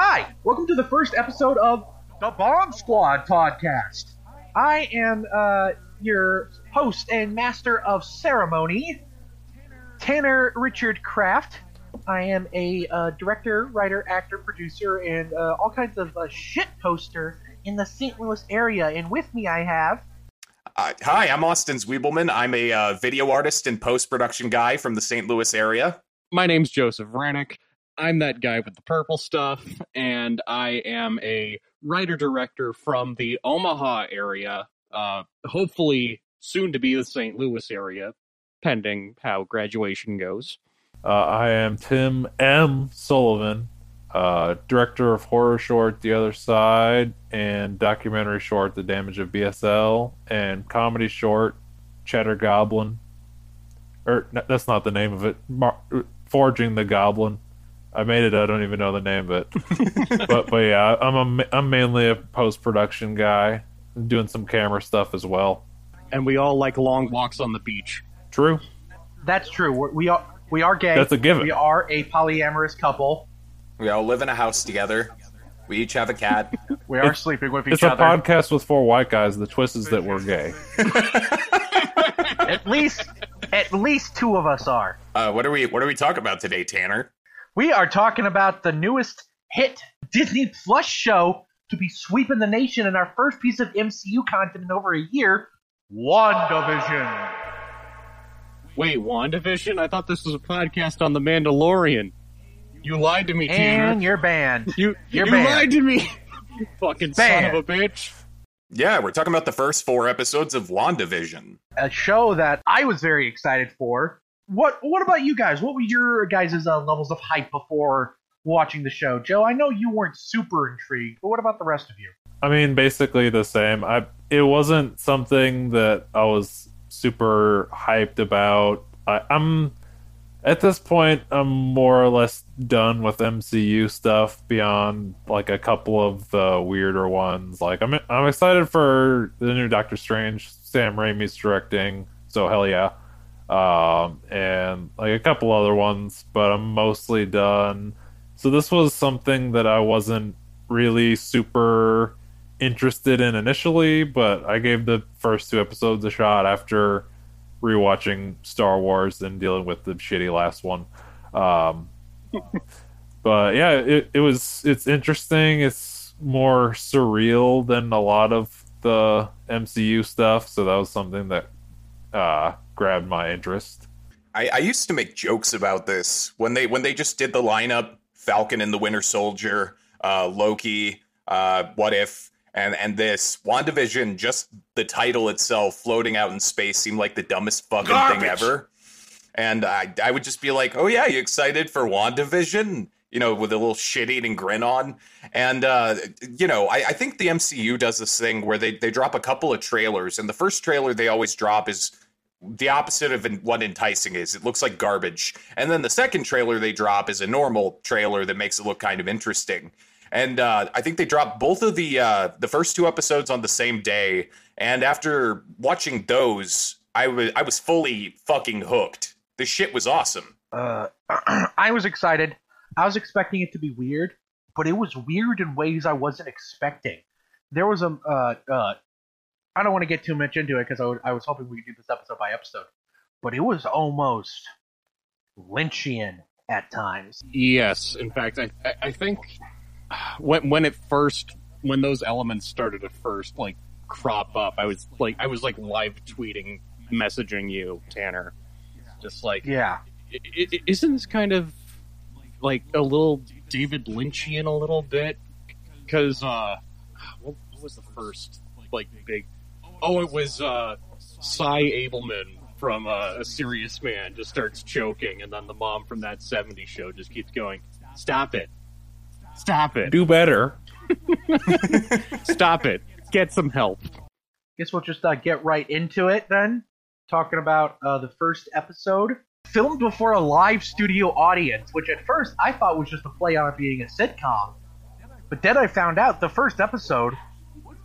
Hi, welcome to the first episode of the Bomb Squad podcast. I am uh, your host and master of ceremony, Tanner Richard Kraft. I am a uh, director, writer, actor, producer, and uh, all kinds of uh, shit poster in the St. Louis area. And with me, I have. Uh, hi, I'm Austin Zwiebelman. I'm a uh, video artist and post production guy from the St. Louis area. My name's Joseph Ranick. I'm that guy with the purple stuff, and I am a writer director from the Omaha area, uh, hopefully soon to be the St. Louis area, pending how graduation goes. Uh, I am Tim M. Sullivan, uh, director of horror short The Other Side and documentary short The Damage of BSL and comedy short Cheddar Goblin. Or no, that's not the name of it. Mar- Forging the Goblin. I made it. I don't even know the name of it. but but yeah, I'm a, I'm mainly a post production guy, doing some camera stuff as well. And we all like long walks on the beach. True. That's true. We're, we are we are gay. That's a given. We are a polyamorous couple. We all live in a house together. We each have a cat. We are sleeping with each other. It's a podcast with four white guys. The twist is that we're gay. At least, at least two of us are. Uh, what are we What are we talking about today, Tanner? We are talking about the newest hit Disney Plus show to be sweeping the nation in our first piece of MCU content in over a year, WandaVision. Wait, WandaVision? I thought this was a podcast on The Mandalorian. You lied to me, Tanner. And you're banned. you you're you banned. lied to me. you fucking Banned. son of a bitch. Yeah, we're talking about the first four episodes of WandaVision. A show that I was very excited for. What What about you guys? What were your guys' uh, levels of hype before watching the show? Joe, I know you weren't super intrigued, but what about the rest of you? I mean, basically the same. I it wasn't something that I was super hyped about. I, I'm at this point, I'm more or less done with MCU stuff beyond like a couple of the weirder ones. Like I'm I'm excited for the new Doctor Strange. Sam Raimi's directing, so hell yeah. Um, and like a couple other ones, but I'm mostly done. So this was something that I wasn't really super interested in initially, but I gave the first two episodes a shot after rewatching Star Wars and dealing with the shitty last one. Um, but yeah, it, it was it's interesting. It's more surreal than a lot of the MCU stuff, so that was something that uh, grabbed my interest. I, I used to make jokes about this when they when they just did the lineup: Falcon and the Winter Soldier, uh, Loki, uh, What If, and and this WandaVision. Just the title itself, floating out in space, seemed like the dumbest fucking thing ever. And I I would just be like, oh yeah, you excited for WandaVision? You know, with a little shit eating grin on. And uh, you know, I, I think the MCU does this thing where they they drop a couple of trailers, and the first trailer they always drop is the opposite of what enticing is. It looks like garbage. And then the second trailer they drop is a normal trailer that makes it look kind of interesting. And uh, I think they dropped both of the uh, the first two episodes on the same day. And after watching those, I was I was fully fucking hooked. The shit was awesome. Uh, I was excited. I was expecting it to be weird, but it was weird in ways I wasn't expecting. There was a. I don't want to get too much into it because I was- hoping we could do this episode by episode, but it was almost Lynchian at times. Yes, in fact, I I, I think when when it first when those elements started to first like crop up, I was like I was like live tweeting, messaging you, Tanner, just like Yeah. i- i- isn't this kind of like a little David Lynchian a little bit? Because uh, what, what was the first like big? Oh, it was uh, Sy Ableman from uh, A Serious Man just starts choking, and then the mom from that '70s show just keeps going, "Stop it, stop it, Do better. stop it, get some help." Guess we'll just uh, get right into it then. Talking about uh, the first episode. Filmed before a live studio audience, which at first I thought was just a play on it being a sitcom. But then I found out the first episode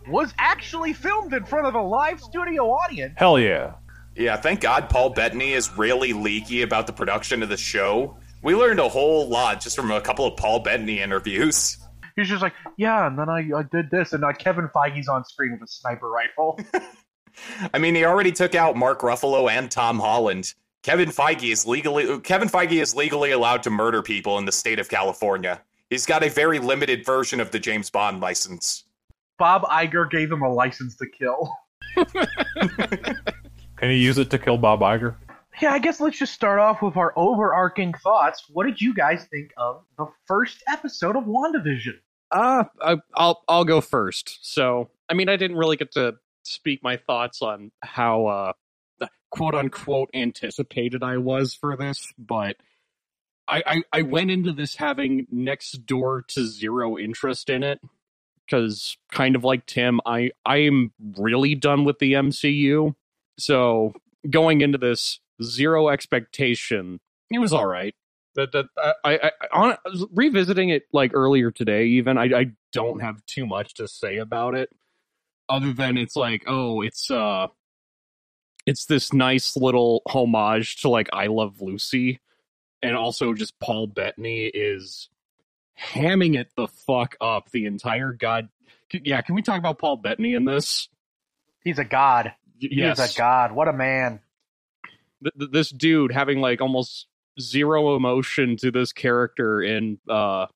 was actually filmed in front of a live studio audience. Hell yeah. Yeah, thank God Paul Bettany is really leaky about the production of the show. We learned a whole lot just from a couple of Paul Bettany interviews. He's just like, yeah, and then I, I did this, and uh, Kevin Feige's on screen with a sniper rifle. I mean, he already took out Mark Ruffalo and Tom Holland. Kevin Feige is legally Kevin Feige is legally allowed to murder people in the state of California. He's got a very limited version of the James Bond license. Bob Iger gave him a license to kill. Can you use it to kill Bob Iger? Yeah, I guess let's just start off with our overarching thoughts. What did you guys think of the first episode of WandaVision? Uh, I, I'll I'll go first. So, I mean, I didn't really get to speak my thoughts on how uh, quote unquote anticipated I was for this, but I, I I went into this having next door to zero interest in it because kind of like Tim, I I am really done with the MCU. So going into this zero expectation, it was all right. That that I, I on revisiting it like earlier today, even I I don't have too much to say about it, other than it's like oh it's uh it's this nice little homage to like I Love Lucy, and also just Paul Bettany is hamming it the fuck up the entire god. Yeah, can we talk about Paul Bettany in this? He's a god. Yes. He's a god. What a man. th- th- this dude having like almost zero emotion to this character in uh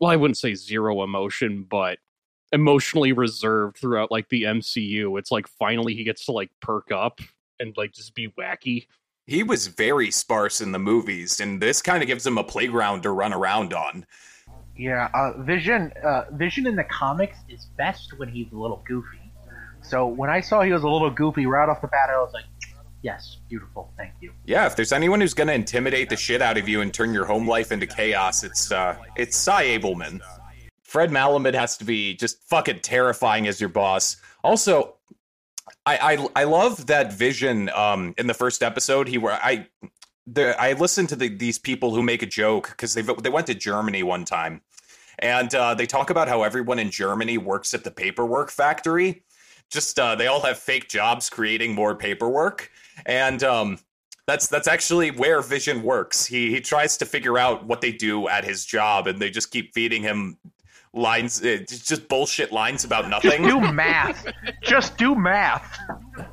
well I wouldn't say zero emotion but emotionally reserved throughout like the MCU it's like finally he gets to like perk up and like just be wacky He was very sparse in the movies, and this kind of gives him a playground to run around on. Yeah, uh, Vision. Uh, Vision in the comics is best when he's a little goofy. So when I saw he was a little goofy right off the bat, I was like, "Yes, beautiful, thank you." Yeah, if there's anyone who's gonna intimidate the shit out of you and turn your home life into chaos, it's uh, it's Sy Ableman. Fred Melamed has to be just fucking terrifying as your boss. Also, I I, I love that vision. Um, in the first episode, he were I. I listened to the, these people who make a joke because they they went to Germany one time, and uh, they talk about how everyone in Germany works at the paperwork factory. Just uh, they all have fake jobs creating more paperwork, and um, that's that's actually where Vision works. He he tries to figure out what they do at his job, and they just keep feeding him lines, uh, just bullshit lines about Just nothing. do math. Just do math.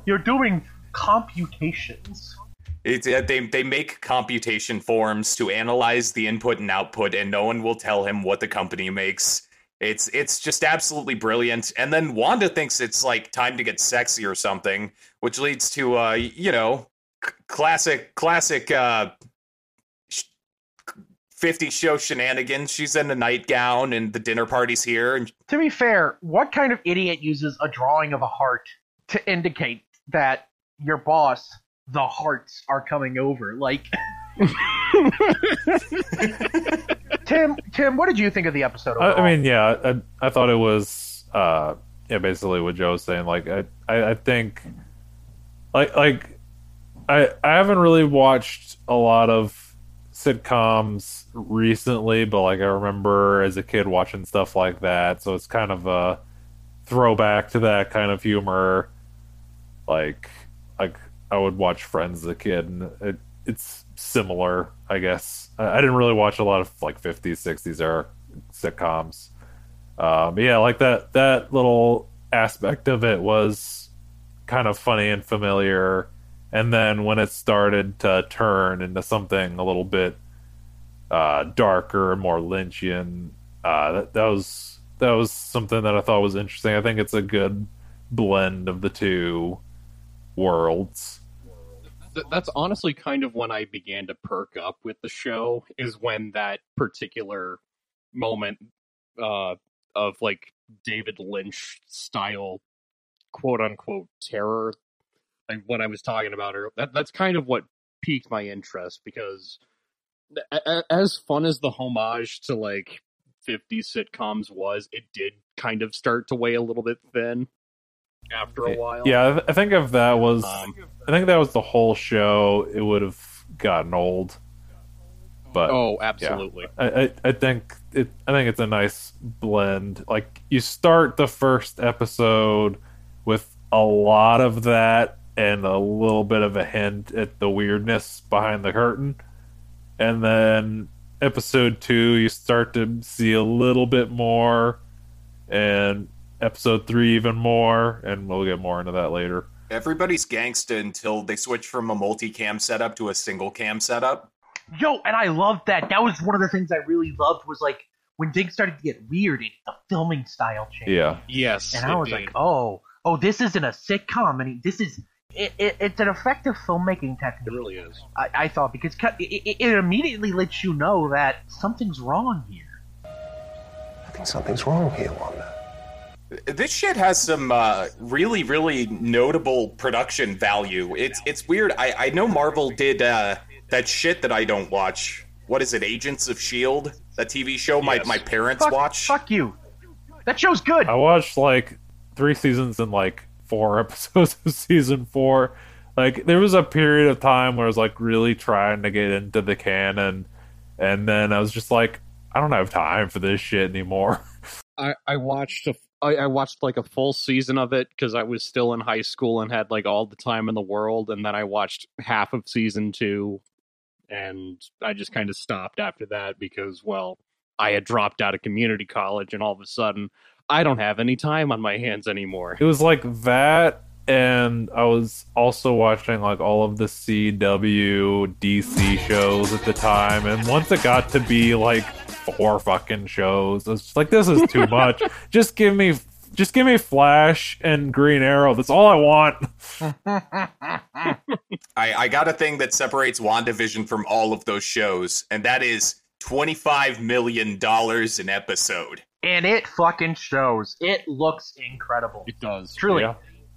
You're doing computations. It's, uh, they they make computation forms to analyze the input and output, and no one will tell him what the company makes. It's it's just absolutely brilliant. And then Wanda thinks it's like time to get sexy or something, which leads to uh you know c- classic classic uh sh- 50 show shenanigans. She's in a nightgown and the dinner party's here and To be fair, what kind of idiot uses a drawing of a heart to indicate that your boss, the hearts, are coming over? Like, Tim, Tim, what did you think of the episode? I, I mean, yeah, I, I thought it was, uh, yeah, basically what Joe was saying. Like, I, I, I think, like, like, I, I haven't really watched a lot of sitcoms recently, but like, I remember as a kid watching stuff like that. So it's kind of a throwback to that kind of humor. Like, like I would watch Friends as a kid, and it, it's similar, I guess. I, I didn't really watch a lot of like 50s, 60s era sitcoms. Um, yeah, like that that little aspect of it was kind of funny and familiar. And then when it started to turn into something a little bit uh, darker more Lynchian, uh, that, that was that was something that I thought was interesting. I think it's a good blend of the two worlds. Th- that's honestly kind of when I began to perk up with the show is when that particular moment uh, of like David Lynch style quote unquote terror like what I was talking about earlier. That that's kind of what piqued my interest because as fun as the homage to like 50 sitcoms was, it did kind of start to weigh a little bit thin after a while. Yeah, I, think if that was, Um, I think that was the whole show, it would have gotten old. But oh, absolutely. I, I, I think it, I think it's a nice blend. Like you start the first episode with a lot of that and a little bit of a hint at the weirdness behind the curtain, and then episode two, you start to see a little bit more, and episode three even more, and we'll get more into that later. Everybody's gangsta until they switch from a multicam setup to a single cam setup. Yo, and I loved that. That was one of the things I really loved was like when things started to get weird, it, the filming style changed. Yeah, Yes. and I was did. like, oh, oh, this isn't a sitcom, and this is it, it, it's an effective filmmaking technique. it really is. I, I thought because it, it, it immediately lets you know that something's wrong here. I think something's wrong here, Wanda. This shit has some uh, really, really notable production value. It's it's weird. I, I know Marvel did uh, that shit that I don't watch. What is it? Agents of Shield, that TV show my, Yes. my parents Fuck, watch. fuck you. That show's good. I watched like three seasons and like four episodes of season four. Like there was a period of time where I was like really trying to get into the canon, and then I was just like, I don't have time for this shit anymore. I, I watched a I, I watched like a full season of it because I was still in high school and had like all the time in the world, and then I watched half of season two, and I just kind of stopped after that because well, I had dropped out of community college, and all of a sudden, I don't have any time on my hands anymore. It was like that, and I was also watching like all of the CW DC shows at the time. And once it got to be like four fucking shows, I was just like, this is too much. just give me, just give me Flash and Green Arrow. That's all I want. I, I got a thing that separates WandaVision from all of those shows, and that is $25 million an episode. and it fucking shows. It looks incredible. It does. Truly. Yeah.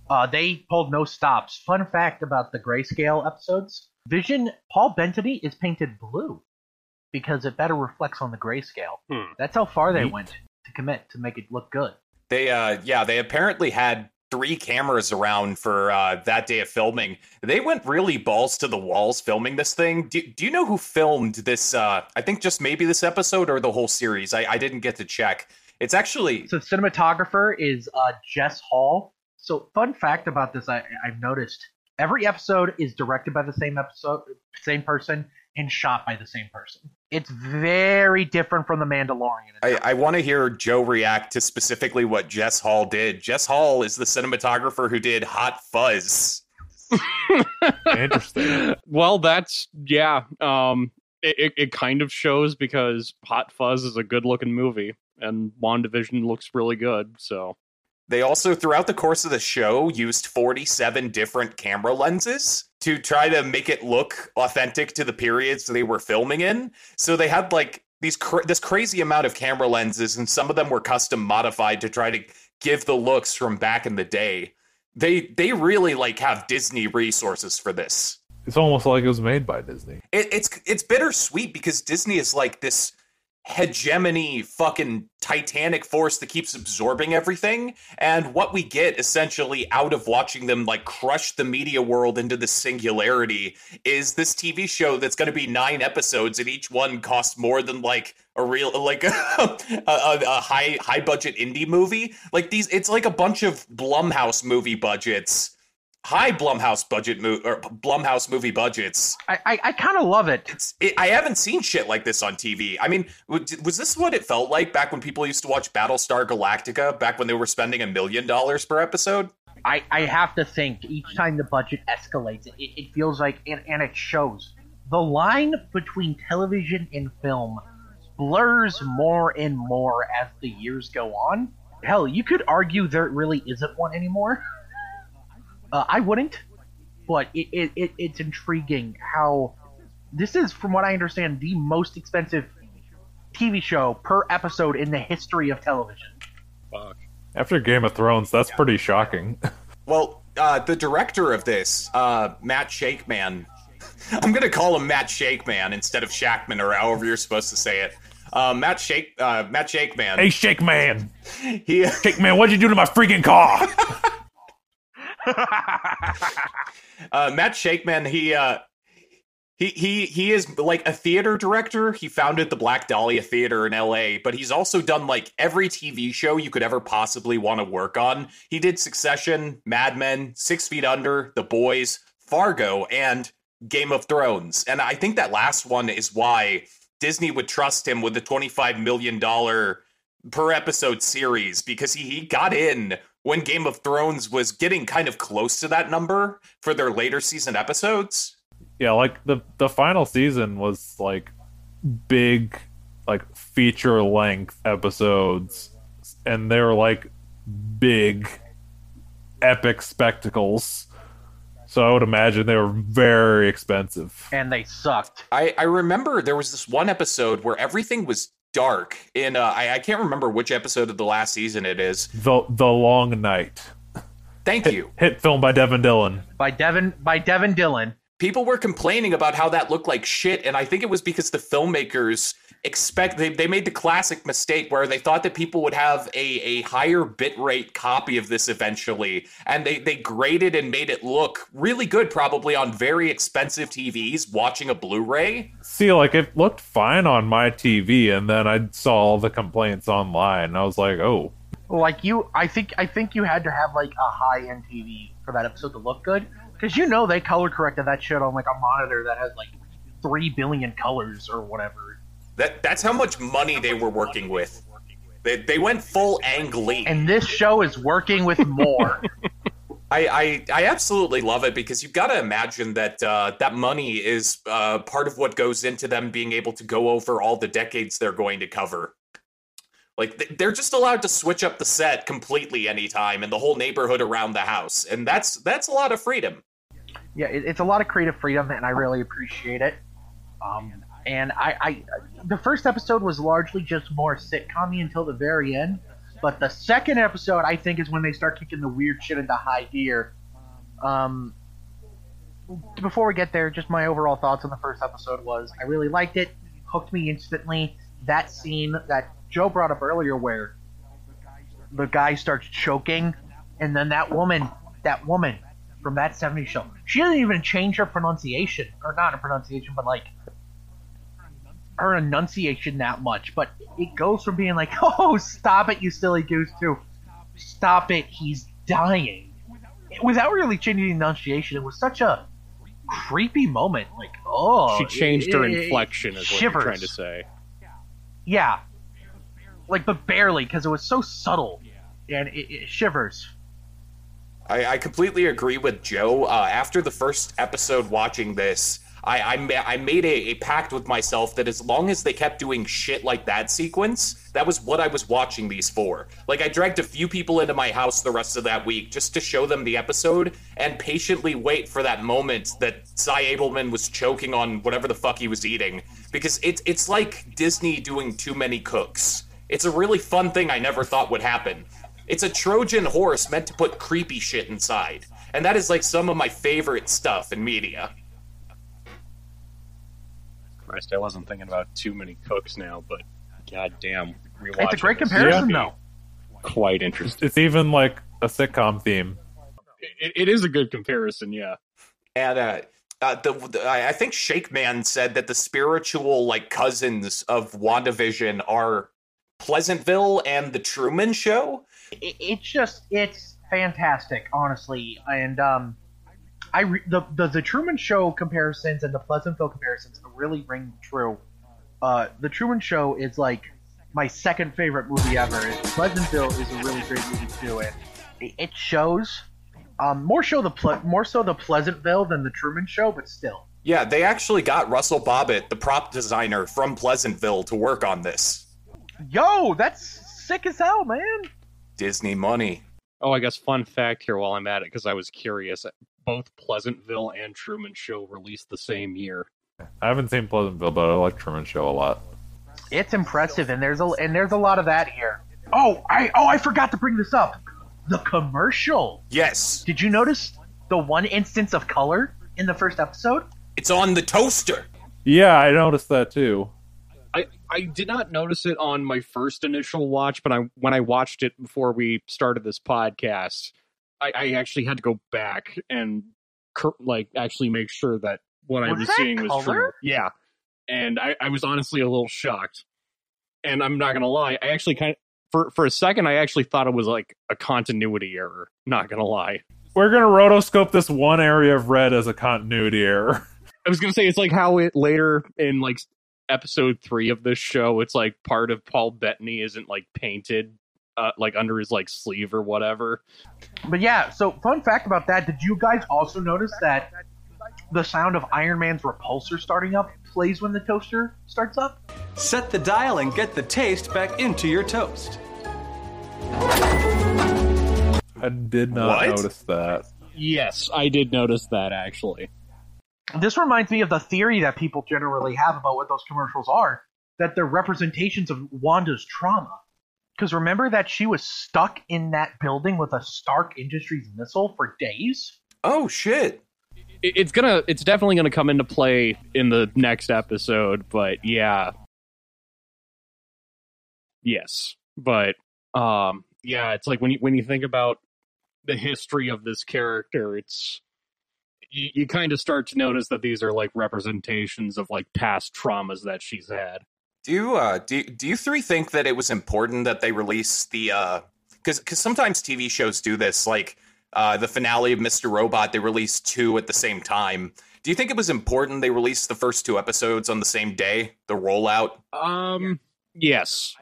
Uh, they pulled no stops. Fun fact about the grayscale episodes: Vision Paul Bettany is painted blue because it better reflects on the grayscale. Hmm. That's how far they Neat. went to commit to make it look good. They, uh, yeah, they apparently had three cameras around for uh, that day of filming. They went really balls to the walls filming this thing. Do, do you know who filmed this? Uh, I think just maybe this episode or the whole series. I, I didn't get to check. It's actually So cinematographer is uh, Jess Hall. So fun fact about this, I, I've noticed every episode is directed by the same episode, same person, and shot by the same person. It's very different from the Mandalorian. I, I want to hear Joe react to specifically what Jess Hall did. Jess Hall is the cinematographer who did Hot Fuzz. Interesting. well, that's yeah. Um, it, it, it kind of shows because Hot Fuzz is a good looking movie, and WandaVision looks really good. So They also, throughout the course of the show, used 47 different camera lenses to try to make it look authentic to the periods they were filming in. So they had like these cra- this crazy amount of camera lenses, and some of them were custom modified to try to give the looks from back in the day. They they really like have Disney resources for this. It's almost like it was made by Disney. It, it's it's bittersweet because Disney is like this hegemony fucking titanic force that keeps absorbing everything. And what we get essentially out of watching them like crush the media world into the singularity is this TV show that's going to be 9 episodes and each one costs more than like a real like a, a, a high high budget indie movie. Like these it's like a bunch of Blumhouse movie budgets high Blumhouse budget mo- or Blumhouse movie budgets I, I, I kind of love it. it's it, I haven't seen shit like this on TV. I mean, was this what it felt like back when people used to watch Battlestar Galactica? Back when they were spending a million dollars per episode? I, I have to think each time the budget escalates, it, it feels like, and, and it shows, the line between television and film blurs more and more as the years go on. Hell, you could argue there really isn't one anymore. Uh, I wouldn't, but it, it, it, it's intriguing how this is, from what I understand, the most expensive TV show per episode in the history of television. fuck. After Game of Thrones, that's pretty shocking. Well, uh, the director of this, uh, Matt Shakeman, I'm gonna call him Matt Shakeman instead of Shackman or however you're supposed to say it. Uh, Matt Shake, uh, Matt Shakeman. hey, Shake Man! He, Shake Man, what'd you do to my freaking car? uh, Matt Shakeman, he uh, he he he is like a theater director. He founded the Black Dahlia Theater in L.A., but he's also done like every TV show you could ever possibly want to work on. He did Succession, Mad Men, Six Feet Under, The Boys, Fargo, and Game of Thrones. And I think that last one is why Disney would trust him with the $25 million per episode series because he, he got in when Game of Thrones was getting kind of close to that number for their later season episodes. Yeah, like the the final season was like big like feature length episodes and they were like big epic spectacles. So I would imagine they were very expensive. And they sucked. I, I remember there was this one episode where everything was dark in uh, I, I can't remember which episode of the last season it is. The The Long Night. Thank you. Hit film by Devin Dillon. By Devin by Devin Dillon. People were complaining about how that looked like shit, and I think it was because the filmmakers expect they, they made the classic mistake where they thought that people would have a, a higher bitrate copy of this eventually and they, they graded and made it look really good probably on very expensive tvs watching a blu-ray See, like it looked fine on my TV, and then I saw all the complaints online. And I was like, oh, Like you, I think I think you had to have like a high end TV for that episode to look good, because you know they color corrected that shit on like a monitor that has like three billion colors or whatever. That that's how much money they were working with they, they went full ang lee And this show is working with more. I, I I absolutely love it because you've got to imagine that uh, that money is uh, part of what goes into them being able to go over all the decades they're going to cover. Like th- they're just allowed to switch up the set completely anytime and the whole neighborhood around the house, and that's that's a lot of freedom. yeah, it, it's a lot of creative freedom, and I really appreciate it. Um, and I, I, the first episode was largely just more sitcom until the very end, but the second episode I think is when they start kicking the weird shit into high gear. Um, before we get there, just my overall thoughts on the first episode was I really liked it, hooked me instantly. That scene that Joe brought up earlier, where the guy starts choking, and then that woman, that woman from that 70s show, she doesn't even change her pronunciation, or not her pronunciation, but like her enunciation that much. But it goes from being like, "Oh, stop it, you silly goose," to "Stop it, he's dying," without really changing the enunciation. It was such a creepy moment. Like, oh, she changed her it- it- inflection, is what shivers. you're trying to say. Yeah, like but barely because it was so subtle and it, it shivers. I, I completely agree with Joe. Uh, after the first episode watching this, I I, I made a, a pact with myself that as long as they kept doing shit like that sequence, that was what I was watching these for. Like I dragged a few people into my house the rest of that week just to show them the episode and patiently wait for that moment that Sy Ableman was choking on whatever the fuck he was eating because it's it's like Disney doing too many cooks. It's a really fun thing I never thought would happen. It's a Trojan horse meant to put creepy shit inside. And that is like some of my favorite stuff in media. Christ, I wasn't thinking about too many cooks now, but goddamn, rewatching It's a great comparison, would be though. Quite interesting. it's even like a sitcom theme. It, it is a good comparison, yeah. And uh, uh, the, the I I think Shake Man said that the spiritual like cousins of WandaVision are Pleasantville and the Truman Show. It, it's just it's fantastic, honestly, and um, I re- the, the the Truman Show comparisons and the Pleasantville comparisons really ring true. Uh, the Truman Show is like my second favorite movie ever. Pleasantville is a really great movie too, and it- it shows. Um, more show the ple- more so the Pleasantville than the Truman Show, but still. Yeah, they actually got Russell Bobbitt, the prop designer from Pleasantville, to work on this. Yo, that's sick as hell, man. Disney money. Oh, I guess fun fact here while I'm at it, because I was curious. Both Pleasantville and Truman Show released the same year. I haven't seen Pleasantville, but I like Truman Show a lot. It's impressive, and there's a and there's a lot of that here. Oh, I oh I forgot to bring this up. The commercial. Yes, Did you notice the one instance of color in the first episode? it's on the toaster. Yeah, I noticed that too. I, I did not notice it on my first initial watch, but I when I watched it before we started this podcast, I, I actually had to go back and cur- like actually make sure that what I Was was that seeing was true. Yeah, and I, I was honestly a little shocked. And I'm not gonna lie, I actually kind of for for a second I actually thought it was like a continuity error. Not gonna lie. We're gonna rotoscope this one area of red as a continuity error. I was gonna say it's like how it later in like episode three of this show, it's like part of Paul Bettany isn't like painted uh, like under his like sleeve or whatever. But yeah, so fun fact about that: Did you guys also notice that the sound of Iron Man's repulsor starting up plays when the toaster starts up? Set the dial and get the taste back into your toast. I did not What? notice that. Yes, I did notice that actually. This reminds me of the theory that people generally have about what those commercials are that they're representations of Wanda's trauma. Because remember that she was stuck in that building with a Stark Industries missile for days? Oh shit. It- It's gonna, it's definitely gonna come into play in the next episode, but yeah, yes, but um, yeah, it's like when you when you think about the history of this character, it's you, you kind of start to notice that these are like representations of like past traumas that she's had. Do you uh do do you three think that it was important that they release the uh because because sometimes TV shows do this like uh the finale of Mr. Robot they released two at the same time. Do you think it was important they released the first two episodes on the same day, the rollout? Um, yes,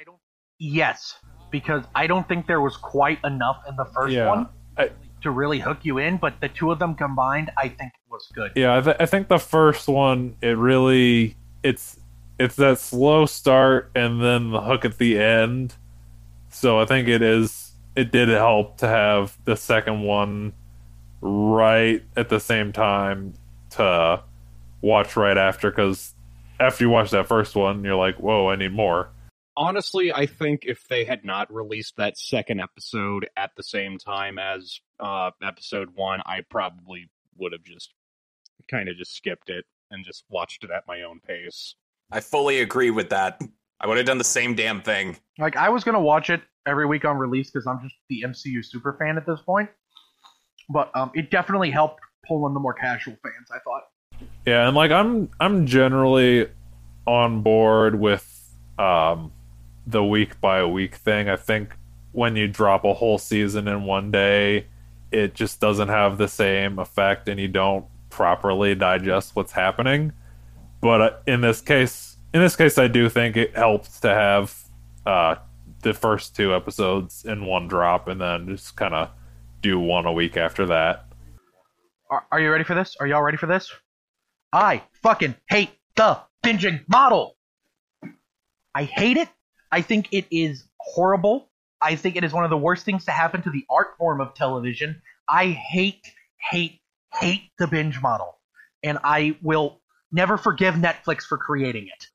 Yes, because I don't think there was quite enough in the first Yeah, one I- to really hook you in, but the two of them combined, I think it was good. Yeah, I, th- I think the first one it really it's it's that slow start and then the hook at the end. So I think it is it did help to have the second one right at the same time to watch right after because after you watch that first one you're like whoa I need more. honestly, I think if they had not released that second episode at the same time as uh, episode one, I probably would have just kind of just skipped it and just watched it at my own pace. I fully agree with that. I would have done the same damn thing. Like, I was going to watch it every week on release because I'm just the MCU super fan at this point. But um, it definitely helped pull in the more casual fans, I thought. Yeah, and like I'm I'm generally on board with um the week by week thing. I think when you drop a whole season in one day, it just doesn't have the same effect and you don't properly digest what's happening. But uh, in this case, in this case I do think it helps to have uh the first two episodes in one drop and then just kind of do one a week after that. Are, are you ready for this? Are y'all ready for this? I fucking hate the binging model. I hate it. I think it is horrible. I think it is one of the worst things to happen to the art form of television. I hate, hate, hate the binge model. And I will never forgive Netflix for creating it.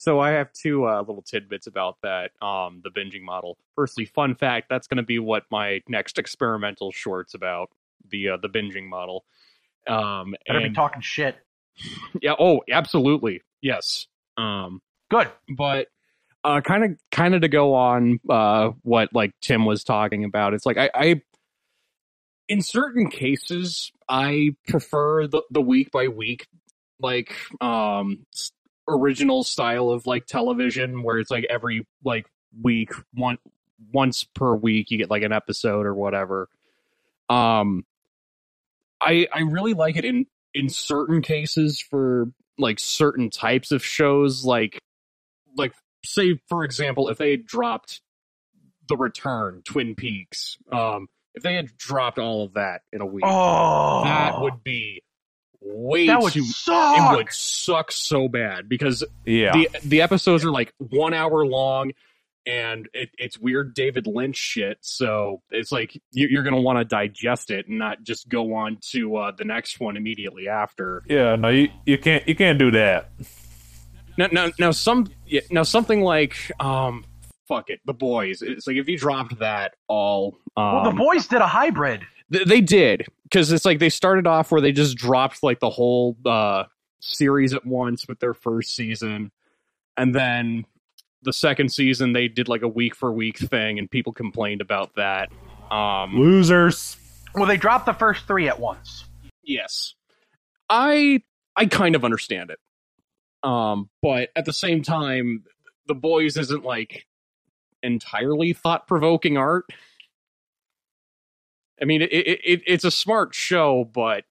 So I have two uh, little tidbits about that, um, the binging model. Firstly, fun fact: that's going to be what my next experimental short's about the uh, the binging model. Um, Better be talking shit. yeah, oh, absolutely, yes. Um, Good. but uh kind of kind of to go on uh what like tim was talking about it's like i i in certain cases i prefer the the week by week like um original style of like television where it's like every like week one once per week you get like an episode or whatever. Um i i really like it in in certain cases for like certain types of shows. Like like say for example if they had dropped the return twin peaks um if they had dropped all of that in a week Oh, that would be way that would too suck. it would suck so bad because Yeah. the the episodes are like one hour long and it, it's weird david lynch shit so it's like you, you're gonna want to digest it and not just go on to uh, the next one immediately after yeah, no you you can't you can't do that. now now, now some now something like um fuck it the boys it's like if you dropped that all um, well, the boys did a hybrid. Th- they did because it's like they started off where they just dropped like the whole uh series at once with their first season and then the second season they did like a week for week thing and people complained about that um Losers. Well, they dropped the first three at once. yes i i kind of understand it um but at the same time the boys isn't like entirely thought-provoking art i mean it, it, it it's a smart show but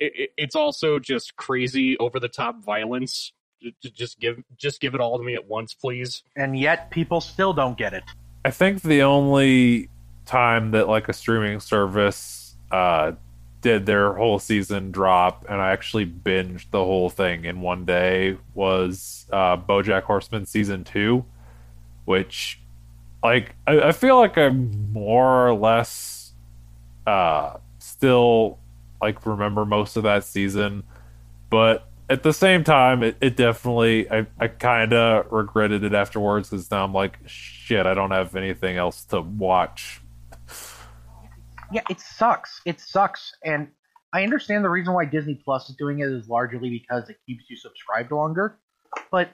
it, it, it's also just crazy over the top violence J- j- Just give just give it all to me at once, please. And yet people still don't get it. I think the only time that like a streaming service uh did their whole season drop and I actually binged the whole thing in one day was uh BoJack Horseman season 2 which like I, I feel like I'm more or less uh still like remember most of that season but at the same time it, it definitely i, I kind of regretted it afterwards because now i'm like shit i don't have anything else to watch Yeah, it sucks. It sucks. And I understand the reason why Disney Plus is doing it is largely because it keeps you subscribed longer. But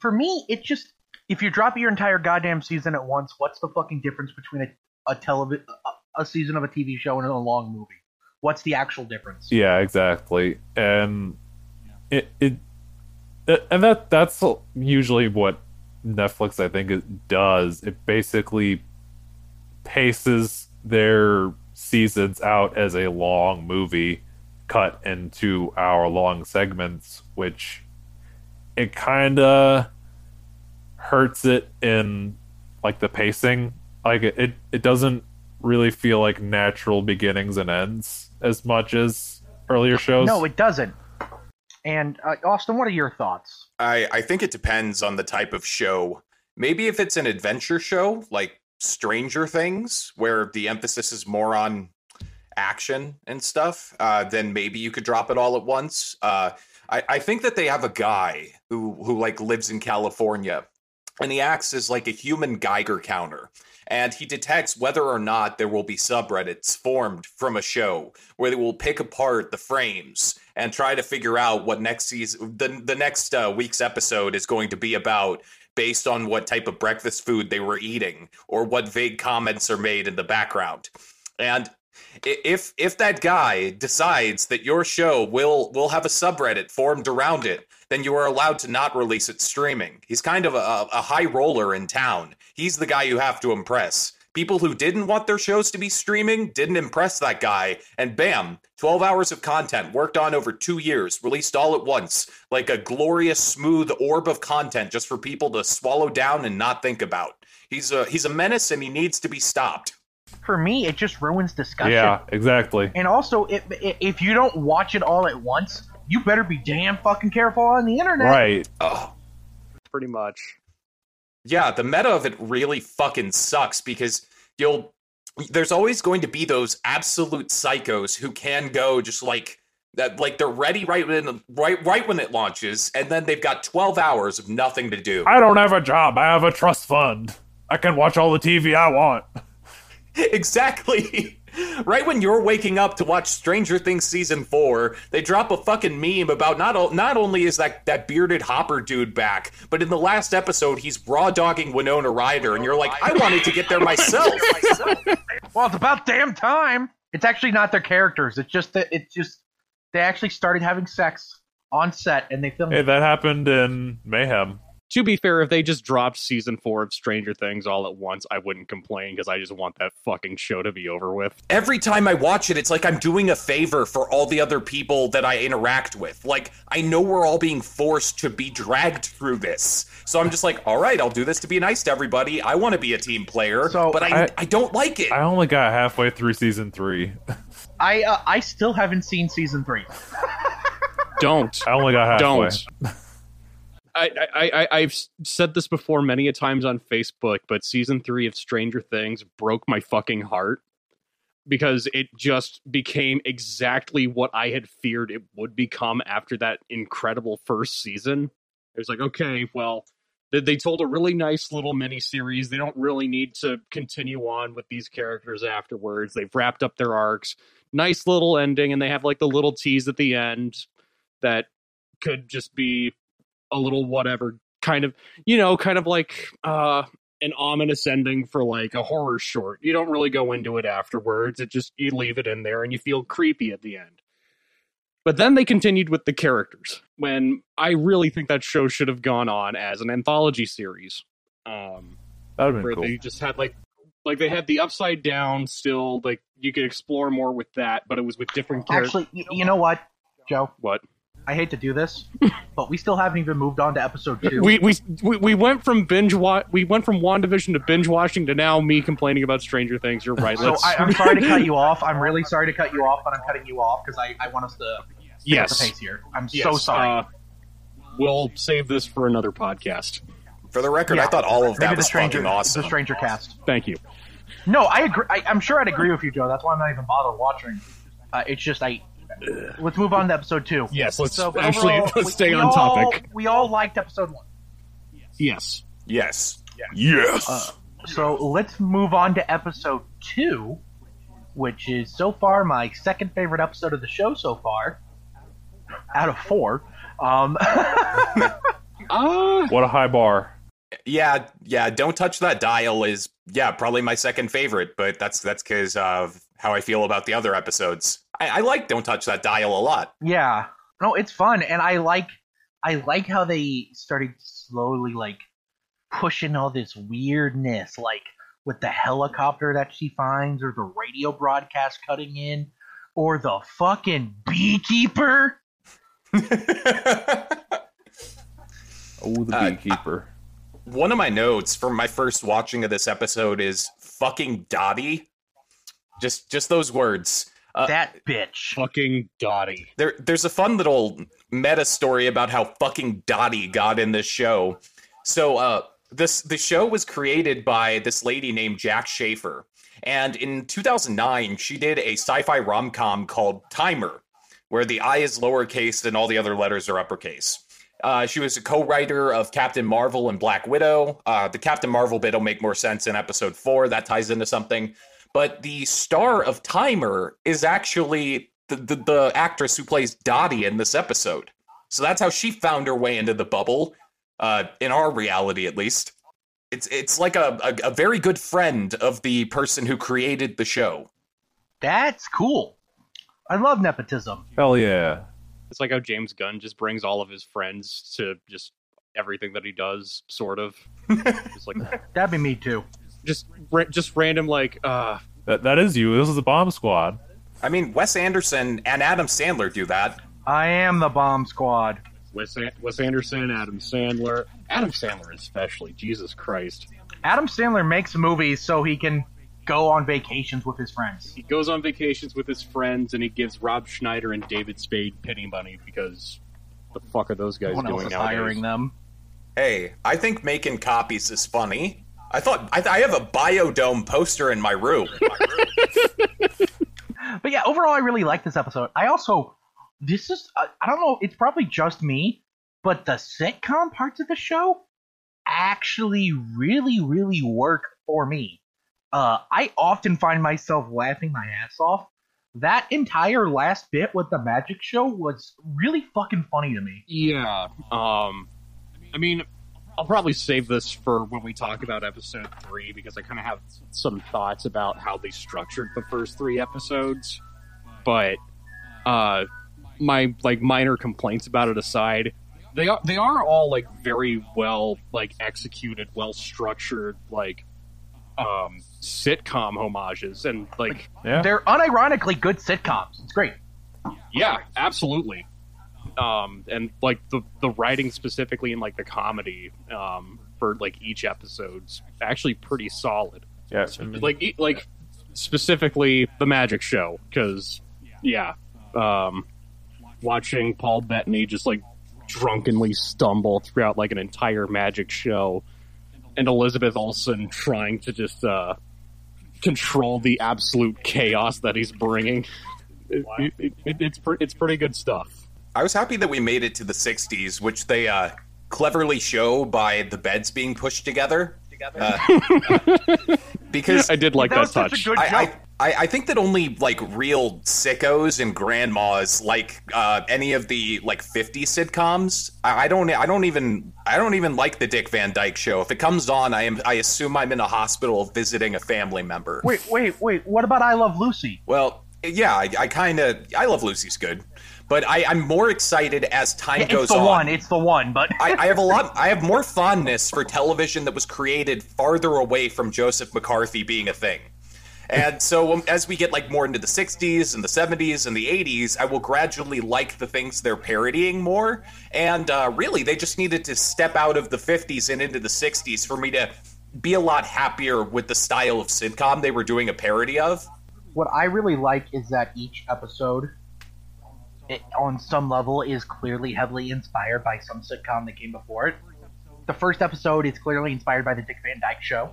for me, it just if you drop your entire goddamn season at once, what's the fucking difference between a a television a, season of a TV show and a long movie? What's the actual difference? yeah exactly and it it it- and that that's usually what netflix i think it does it basically paces their seasons out as a long movie cut into hour long segments which it kind of hurts it in like the pacing like it it doesn't really feel like natural beginnings and ends as much as earlier shows No, it doesn't. And uh, Austin, what are your thoughts? I, I think it depends on the type of show. Maybe if it's an adventure show like Stranger Things, where the emphasis is more on action and stuff, uh, then maybe you could drop it all at once. Uh, I, I think that they have a guy who who like lives in California, and he acts as like a human Geiger counter. And he detects whether or not there will be subreddits formed from a show where they will pick apart the frames and try to figure out what next season, the the next uh, week's episode is going to be about, based on what type of breakfast food they were eating or what vague comments are made in the background. And if if that guy decides that your show will will have a subreddit formed around it, then you are allowed to not release it streaming. He's kind of a, a high roller in town. He's the guy you have to impress. People who didn't want their shows to be streaming didn't impress that guy, and bam, 12 hours of content worked on over two years, released all at once, like a glorious, smooth orb of content just for people to swallow down and not think about. He's a he's a menace, and he needs to be stopped. For me, it just ruins discussion. yeah exactly And also, if, if you don't watch it all at once, you better be damn fucking careful on the internet. right Oh, Pretty much. Yeah, the meta of it really fucking sucks because you'll there's always going to be those absolute psychos who can go just like that like they're ready right when right right when it launches and then they've got 12 hours of nothing to do. i don't have a job i have a trust fund i can watch all the tv i want exactly. Right when you're waking up to watch Stranger Things season 4, they drop a fucking meme about not o- not only is that that bearded Hopper dude back, but in the last episode he's raw dogging Winona Ryder and you're like, "I wanted to get there myself." Well, it's about damn time. It's actually not their characters. It's just that it's just they actually started having sex on set and they filmed. hey it. that happened in mayhem To be fair, if they just dropped season four of Stranger Things all at once, I wouldn't complain because I just want that fucking show to be over with. every time I watch it, it's like I'm doing a favor for all the other people that I interact with. Like, I know we're all being forced to be dragged through this. So I'm just like, all right, I'll do this to be nice to everybody. I want to be a team player, So, but I, I, I- don't like it. i only got halfway through season three I uh, I still haven't seen season three. Don't. i only got halfway Don't. I, I, I've said this before many a times on Facebook, but season three of Stranger Things broke my fucking heart because it just became exactly what I had feared it would become after that incredible first season. It was like, okay, well, they, they told a really nice little mini series. They don't really need to continue on with these characters afterwards. They've wrapped up their arcs. Nice little ending, and they have like the little tease at the end that could just be a little whatever kind of you know kind of like uh an ominous ending for like a horror short. You don't really go into it afterwards. It just you leave it in there and you feel creepy at the end. But then they continued with the characters when i really think that show should have gone on as an anthology series um that'd have where been cool. they just had like like they had the upside down still like you could explore more with that but it was with different characters Actually, you know what, Joe? what I hate to do this, but we still haven't even moved on to episode two. We, we we we went from binge wa- we went from Wandavision to binge watching to now me complaining about Stranger Things. You're right. so Let's, I, I'm sorry to cut you off. I'm really sorry to cut you off, but I'm cutting you off because I, I want us to pick up the yes, pace here. I'm so sorry. uh, we'll save this for another podcast. For the record, Yeah. I thought all of that Maybe the was stranger, fucking awesome. the stranger cast. Thank you. No, I agree. I, I'm sure I'd agree with you, Joe. That's why I'm not even bothered watching. Uh, it's just I. Let's move on to episode two. Yes, let's So actually overall, let's stay we on all- topic. We all liked episode one. Yes. Yes. Yes. So let's move on to episode two, which is so far my second favorite episode of the show so far, out of four. Um, Uh, What a high bar. yeah, yeah. Don't touch that dial is yeah probably my second favorite, but that's that's because of how I feel about the other episodes. I, I like Don't Touch That Dial a lot. yeah, no, it's fun, and I like, I like how they started slowly like pushing all this weirdness, like with the helicopter that she finds, or the radio broadcast cutting in, or the fucking beekeeper. Oh, the Uh, beekeeper. One of my notes from my first watching of this episode is fucking Dottie. Just just those words. Uh, that bitch. fucking Dottie. there there's a fun little meta story about how fucking Dottie got in this show. So uh this the show was created by this lady named Jac Schaeffer. And in 2009, she did a sci-fi rom-com called Timer, where the I is lowercase and all the other letters are uppercase. Uh, she was a co-writer of Captain Marvel and Black Widow. Uh, the Captain Marvel bit will make more sense in episode four. That ties into something. But the star of Timer is actually the, the, the actress who plays Dottie in this episode. So that's how she found her way into the bubble, uh, in our reality at least. It's it's like a, a, a very good friend of the person who created the show. That's cool. I love nepotism. Hell yeah. It's like how James Gunn just brings all of his friends to just everything that he does, sort of. just like That'd be me too. Just ra- just random like uh That that is you. This is the bomb squad. I mean, Wes Anderson and Adam Sandler do that. I am the bomb squad. Wes, An- Wes Anderson, Adam Sandler, Adam Sandler especially. Jesus Christ, Adam Sandler makes movies so he can go on vacations with his friends. he goes on vacations with his friends and he gives Rob Schneider and David Spade pity money because the fuck are those guys No one doing is hiring them. Hey, I think making copies is funny. I thought I, I have a Biodome poster in my room. But yeah, overall, I really like this episode. I also, this is, I, I don't know, it's probably just me, but the sitcom parts of the show actually really, really work for me. Uh, I often find myself laughing my ass off. That entire last bit with the magic show was really fucking funny to me. Yeah. Um, I mean, I'll probably save this for when we talk about episode three because I kind of have some thoughts about how they structured the first three episodes. But uh, my like minor complaints about it aside, they are they are all like very well like executed, well structured like um sitcom homages and like Yeah. They're unironically good sitcoms. It's great. yeah, absolutely. Um, and like the the writing specifically and like the comedy um, for like each episode's actually pretty solid. Yeah. I mean, Like like specifically the magic show because yeah, um, watching Paul Bettany just like drunkenly stumble throughout like an entire magic show, and Elizabeth Olsen trying to just uh, control the absolute chaos that he's bringing. It, it, it, it's pre- it's pretty good stuff. I was happy that we made it to the 60s, which they uh, cleverly show by the beds being pushed together. Uh, because I did like that that, touch. good I. I, I I think that only like real sickos and grandmas like uh, any of the like 50 sitcoms. I, I don't I don't even I don't even like the Dick Van Dyke show. If it comes on, I am I assume I'm in a hospital visiting a family member. Wait, wait, wait. What about I Love Lucy? Well, yeah, I, I kind of I love Lucy's good, but I, I'm more excited as time Yeah, goes it's the on. one. It's the one. But I, I have a lot. I have more fondness for television that was created farther away from Joseph McCarthy being a thing. And so um, as we get like more into the 60s and the 70s and the 80s, I will gradually like the things they're parodying more. And uh, really, they just needed to step out of the 50s and into the 60s for me to be a lot happier with the style of sitcom they were doing a parody of. What I really like is that each episode, it, on some level, is clearly heavily inspired by some sitcom that came before it. The first episode is clearly inspired by the Dick Van Dyke Show,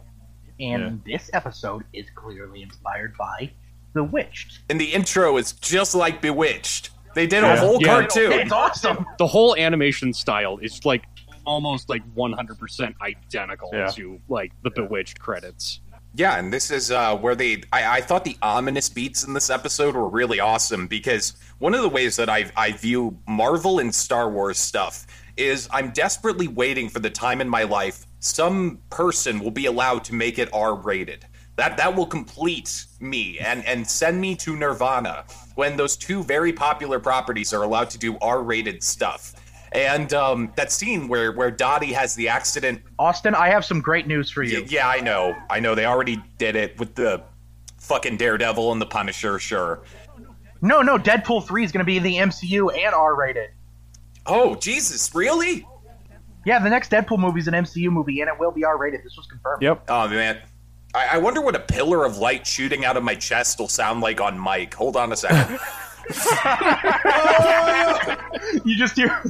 and this episode is clearly inspired by The Bewitched. And the intro is just like Bewitched. They did a whole Yeah. cartoon. It's awesome. The whole animation style is like almost like 100% identical Yeah. to like the Bewitched credits. Yeah, and this is uh, where they. I, I thought the ominous beats in this episode were really awesome because one of the ways that I, I view Marvel and Star Wars stuff is I'm desperately waiting for the time in my life some person will be allowed to make it R rated. That that will complete me and and send me to Nirvana when those two very popular properties are allowed to do R rated stuff. And um, that scene where where Dottie has the accident Austin, I have some great news for you. Y- Yeah, I know. I know. They already did it with the fucking Daredevil and the Punisher, sure. No, no, Deadpool 3 is going to be in the MCU and R rated. Oh, Jesus, really? Yeah, the next Deadpool movie is an MCU movie, and it will be R rated. This was confirmed. Yep. Oh, man. I, I wonder what a pillar of light shooting out of my chest will sound like on mic. Hold on a second. You just hear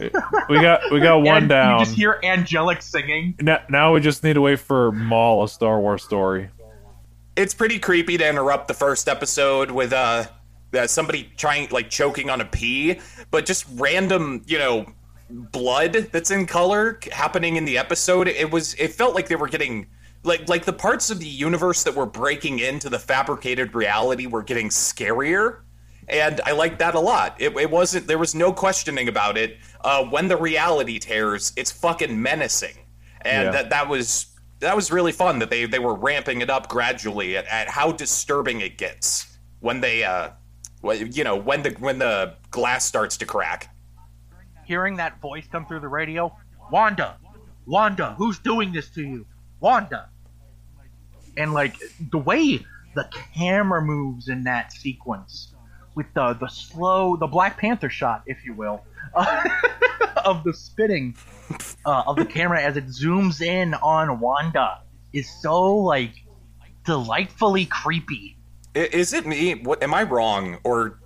We got we got one and down. You just hear angelic singing. Now, now we just need to wait for Maul, a Star Wars story. it's pretty creepy to interrupt the first episode with uh, uh somebody trying like choking on a pea, but just random, you know, blood that's in color happening in the episode. It was it felt like they were getting like like the parts of the universe that were breaking into the fabricated reality were getting scarier. And I liked that a lot. It, it wasn't there was no questioning about it. Uh, when the reality tears, it's fucking menacing, and Yeah. that that was that was really fun that they they were ramping it up gradually at, at how disturbing it gets when they uh well, you know when the when the glass starts to crack Hearing that voice come through the radio, Wanda, Wanda, who's doing this to you, Wanda? And like the way the camera moves in that sequence, with the the slow, the Black Panther shot, if you will, of the spitting uh, of the camera as it zooms in on Wanda, is so like delightfully creepy. Is it me what am i wrong or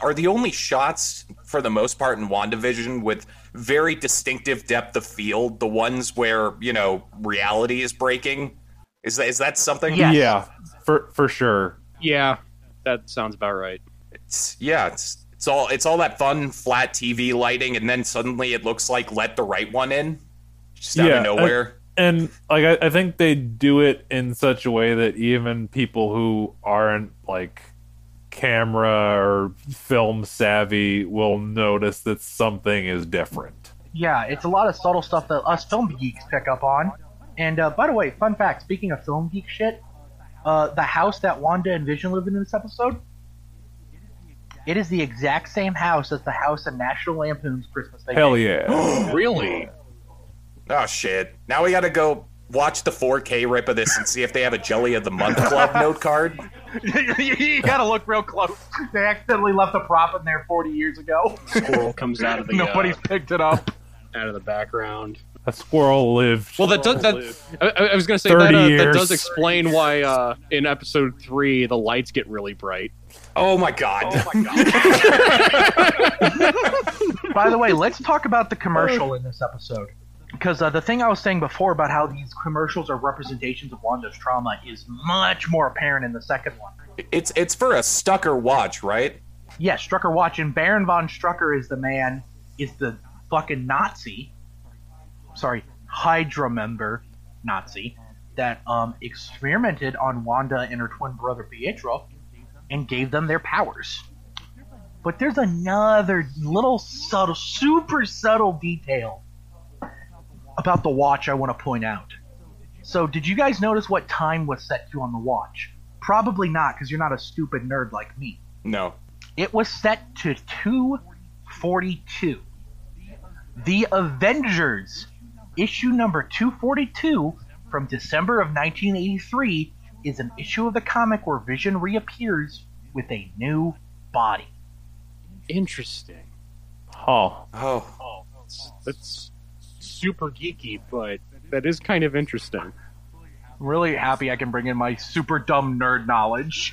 are the only shots for the most part in wandavision with very distinctive depth of field the ones where you know reality is breaking is that is that something Yes. Yeah, for for sure. Yeah, that sounds about right. It's yeah it's it's all it's all that fun flat tv lighting and then suddenly it looks like let the right one in just out Yeah, of nowhere And like I, I think they do it in such a way that even people who aren't like camera or film savvy will notice that something is different. Yeah, it's a lot of subtle stuff that us film geeks pick up on. And uh, by the way, fun fact: speaking of film geek shit, uh, the house that Wanda and Vision live in in this episode, it is the exact same house as the house in National Lampoon's Christmas Vacation. Hell yeah. Really? oh shit now we gotta go watch the 4k rip of this and see if they have a jelly of the month club note card you gotta look real close. They accidentally left a prop in there 40 years ago. Squirrel comes out of the Nobody's picked it up. uh, out of the background. A squirrel lived. Well, that does that. I, I was going to say that, uh, that does explain why uh, in episode three the lights get really bright. Oh my god By the way, let's talk about the commercial in this episode. Because uh, the thing I was saying before about how these commercials are representations of Wanda's trauma is much more apparent in the second one. it's it's for a Strucker watch right Yes, Strucker watch, and Baron von Strucker is the man, is the fucking Nazi. Sorry, Hydra member Nazi that um, experimented on Wanda and her twin brother Pietro and gave them their powers. But there's another little subtle, super subtle detail about the watch I want to point out. So, did you guys notice what time was set to on the watch? Probably not, because you're not a stupid nerd like me. no It was set to 242. The Avengers, issue number 242 from December of 1983, is an issue of the comic where Vision reappears with a new body. Interesting. Huh. Oh, Oh, that's, that's super geeky, but that is kind of interesting. I'm really happy I can bring in my super dumb nerd knowledge.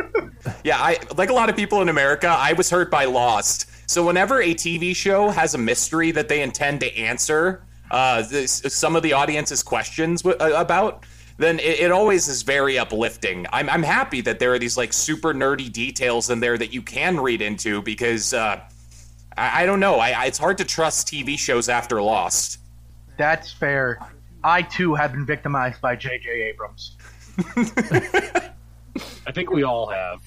yeah. I like a lot of people in America. I was hurt by Lost. So whenever a TV show has a mystery that they intend to answer, uh, this, some of the audience's questions w- uh, about, then it, it always is very uplifting. I'm, I'm happy that there are these like super nerdy details in there that you can read into because uh, I, I don't know. I, I, it's hard to trust TV shows after Lost. That's fair. I too have been victimized by J.J. Abrams. I think we all have.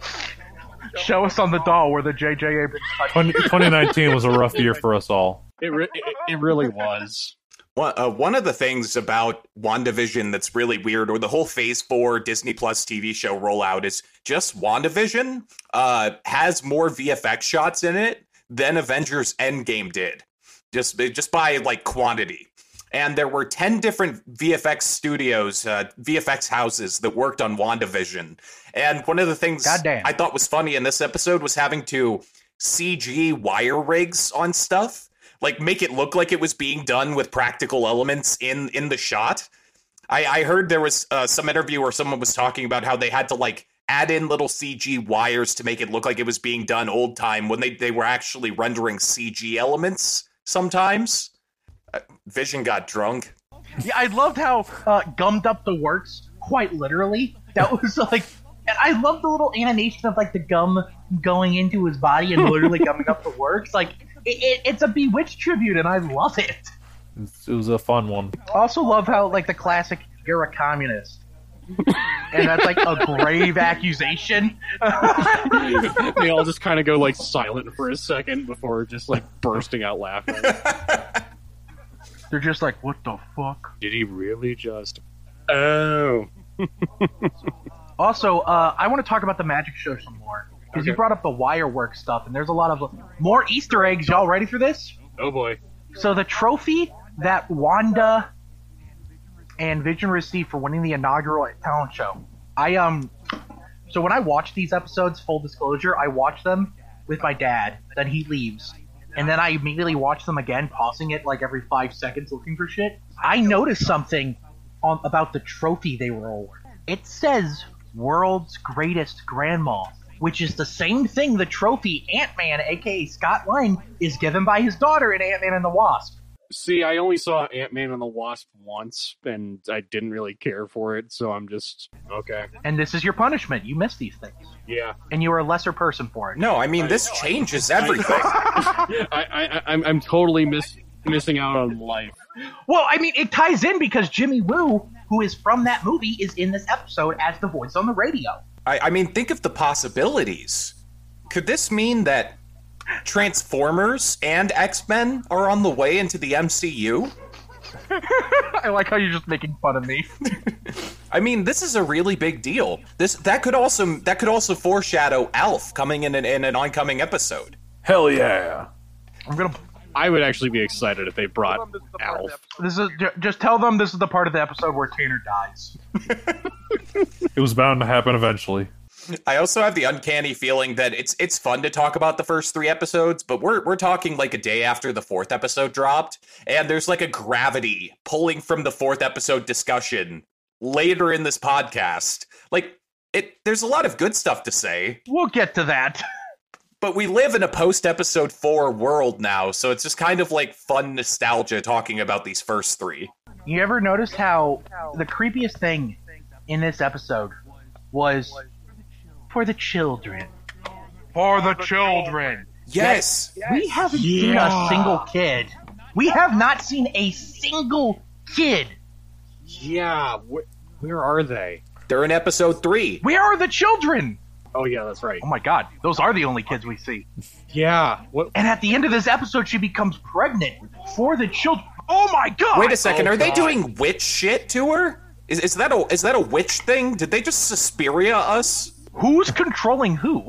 Show us on the doll where the J.J. Abrams. 20, 2019 was a rough year for us all. It, re- it, it really was. One, uh, one of the things about WandaVision that's really weird, or the whole Phase 4 Disney Plus TV show rollout, is just WandaVision uh, has more VFX shots in it than Avengers Endgame did, just, just by like quantity. And there were 10 different VFX studios, uh, VFX houses that worked on WandaVision. And one of the things Goddamn. I thought was funny in this episode was having to CG wire rigs on stuff like make it look like it was being done with practical elements in in the shot. I, I heard there was uh, some interview where someone was talking about how they had to like add in little CG wires to make it look like it was being done old time when they they were actually rendering CG elements sometimes. Uh, Vision got drunk. Yeah, I loved how uh, gummed up the works, quite literally. That was like, and I love the little animation of like the gum going into his body and literally gumming up the works. Like, it, it, it's a Bewitched tribute, and I love it. It was a fun one. Also, love how like the classic "you're a communist," and that's like a grave accusation. they all just kind of go like silent for a second before just like bursting out laughing. They're just like, "What the fuck?" Did he really just? Oh, Also, uh, I want to talk about the magic show some more because you brought up the wire work stuff, and there's a lot of more Easter eggs. Y'all ready for this? oh boy. So the trophy that Wanda and Vision received for winning the inaugural talent show. I um so when I watch these episodes, full disclosure, I watch them with my dad, then he leaves. And then I immediately watch them again, pausing it like every five seconds looking for shit. I noticed something on about the trophy they were awarded. It says world's greatest grandma, which is the same thing the trophy Ant-Man, aka Scott Lang, is given by his daughter in Ant-Man and the Wasp. See, I only saw Ant Man and the Wasp once, and I didn't really care for it, so I'm just okay. And this is your punishment. You missed these things. Yeah, And you are a lesser person for it. No, I mean this changes everything. I, I, I'm, I'm totally miss, missing out on life. Well, I mean, it ties in because Jimmy Woo, who is from that movie, is in this episode as the voice on the radio. I, I mean, think of the possibilities. Could this mean that Transformers and X Men are on the way into the MCU? I like how you're just making fun of me. I mean, this is a really big deal. This that could also that could also foreshadow Alf coming in an, in an oncoming episode. Hell yeah. I'm gonna. I would actually be excited if they brought Alf. This is just tell them this is the part of the episode where Tanner dies. It was bound to happen eventually. I also have the uncanny feeling that it's it's fun to talk about the first three episodes, but we're we're talking like a day after the fourth episode dropped, and there's like a gravity pulling from the fourth episode discussion later in this podcast. Like it there's a lot of good stuff to say, We'll get to that. but we live in a post episode 4 world now, so it's just kind of like fun nostalgia talking about these first three. You ever notice how the creepiest thing in this episode was for the children? For the children. Yes. We haven't seen a single kid. We have not seen a single kid. Yeah, wh- where are they? They're in episode 3. Where are the children? Oh yeah, that's right. Oh my god, those are the only kids we see. Yeah, what? And at the end of this episode, she becomes pregnant for the children. Oh my god! Wait a second, Oh, are they doing witch shit to her? Is, is that a is that a witch thing? Did they just Suspiria us? Who's controlling who?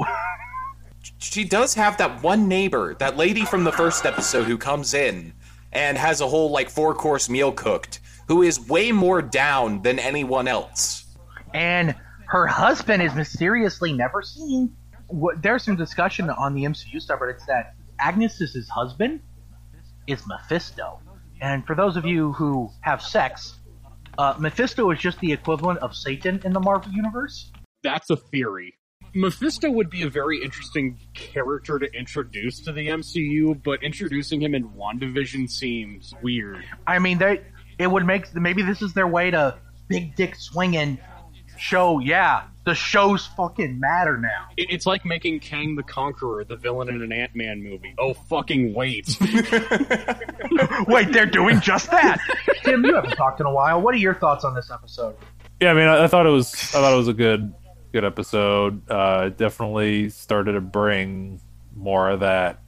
She does have that one neighbor, that lady from the first episode who comes in and has a whole like four course meal cooked, who is way more down than anyone else. and her husband is mysteriously never seen. What, there's some discussion on the MCU subreddits that Agnes's husband is Mephisto. And for those of you who have sex, uh, Mephisto is just the equivalent of Satan in the Marvel Universe. That's a theory. Mephisto would be a very interesting character to introduce to the MCU, but introducing him in WandaVision seems weird. I mean, they it would make maybe this is their way to big dick swinging show. Yeah, the shows fucking matter now. It- It's like making Kang the Conqueror the villain in an Ant Man movie. Oh, fucking wait. Wait, they're doing just that. Tim, you haven't talked in a while. What are your thoughts on this episode? Yeah, I mean, I, I thought it was, I thought it was a good, good episode. Uh, it definitely started to bring more of that,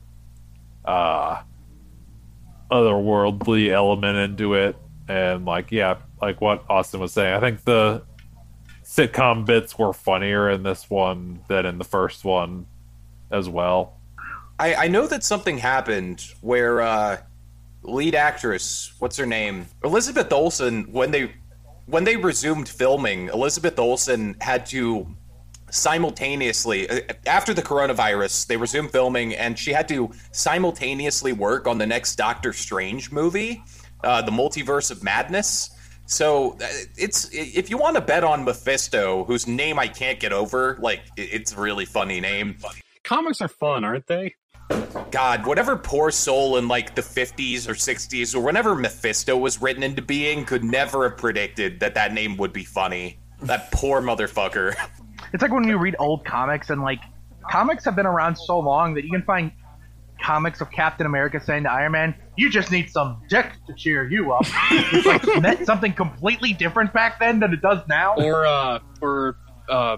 uh, otherworldly element into it, and like, yeah, like what Austin was saying. I think the sitcom bits were funnier in this one than in the first one, as well. I, I know that something happened where uh, lead actress, what's her name, Elizabeth Olsen, when they when they resumed filming, Elizabeth Olsen had to simultaneously uh, after the coronavirus, they resumed filming, and she had to simultaneously work on the next Doctor Strange movie, uh, the Multiverse of Madness. So uh, it's if you want to bet on Mephisto, whose name I can't get over, like it's a really funny name. Comics are fun, aren't they? God, whatever poor soul in like the 50s or 60s or whenever Mephisto was written into being could never have predicted that that name would be funny. That poor motherfucker. It's like when you read old comics and like comics have been around so long that you can find comics of Captain America saying to Iron Man, "You just need some dick to cheer you up." it's like meant something completely different back then than it does now. Or, uh, or, uh,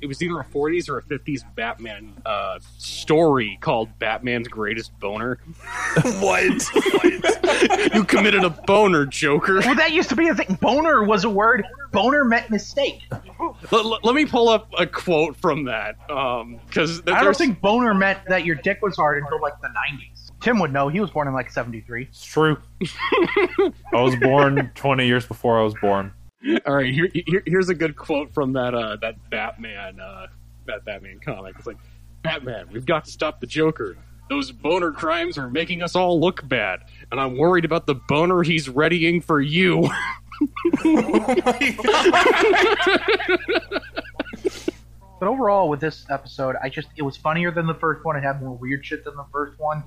it was either a 40s or a 50s Batman, uh, story called Batman's Greatest Boner. what? you committed a boner, Joker. Well, that used to be a thing. Boner was a word. Boner meant mistake. let, let- let me pull up a quote from that, um, because I don't think boner meant that your dick was hard until like the '90s. Tim would know. He was born in like '73. It's true. I was born 20 years before I was born. All right, here, here, here's a good quote from that uh, that Batman uh, that Batman comic. It's like, Batman, we've got to stop the Joker. Those boner crimes are making us all look bad, and I'm worried about the boner he's readying for you. But overall, with this episode, I just it was funnier than the first one. It had more weird shit than the first one.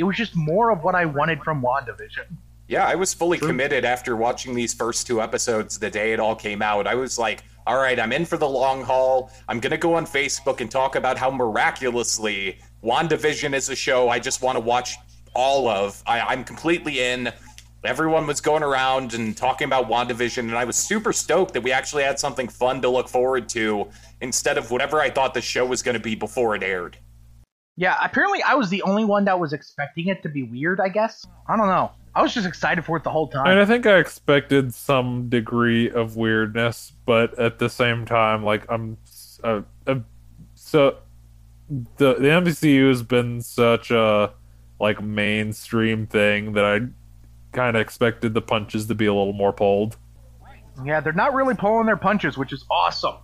It was just more of what I wanted from WandaVision. Yeah, I was fully committed after watching these first two episodes the day it all came out. I was like, all right, I'm in for the long haul. I'm going to go on Facebook and talk about how miraculously WandaVision is a show I just want to watch all of. I, I'm completely in. Everyone was going around and talking about WandaVision, and I was super stoked that we actually had something fun to look forward to instead of whatever I thought the show was going to be before it aired. Yeah, apparently I was the only one that was expecting it to be weird. I guess I don't know. I was just excited for it the whole time. And I think I expected some degree of weirdness, but at the same time, like I'm, uh, uh, so the the MCU has been such a like mainstream thing that I kind of expected the punches to be a little more pulled. yeah, they're not really pulling their punches, which is awesome.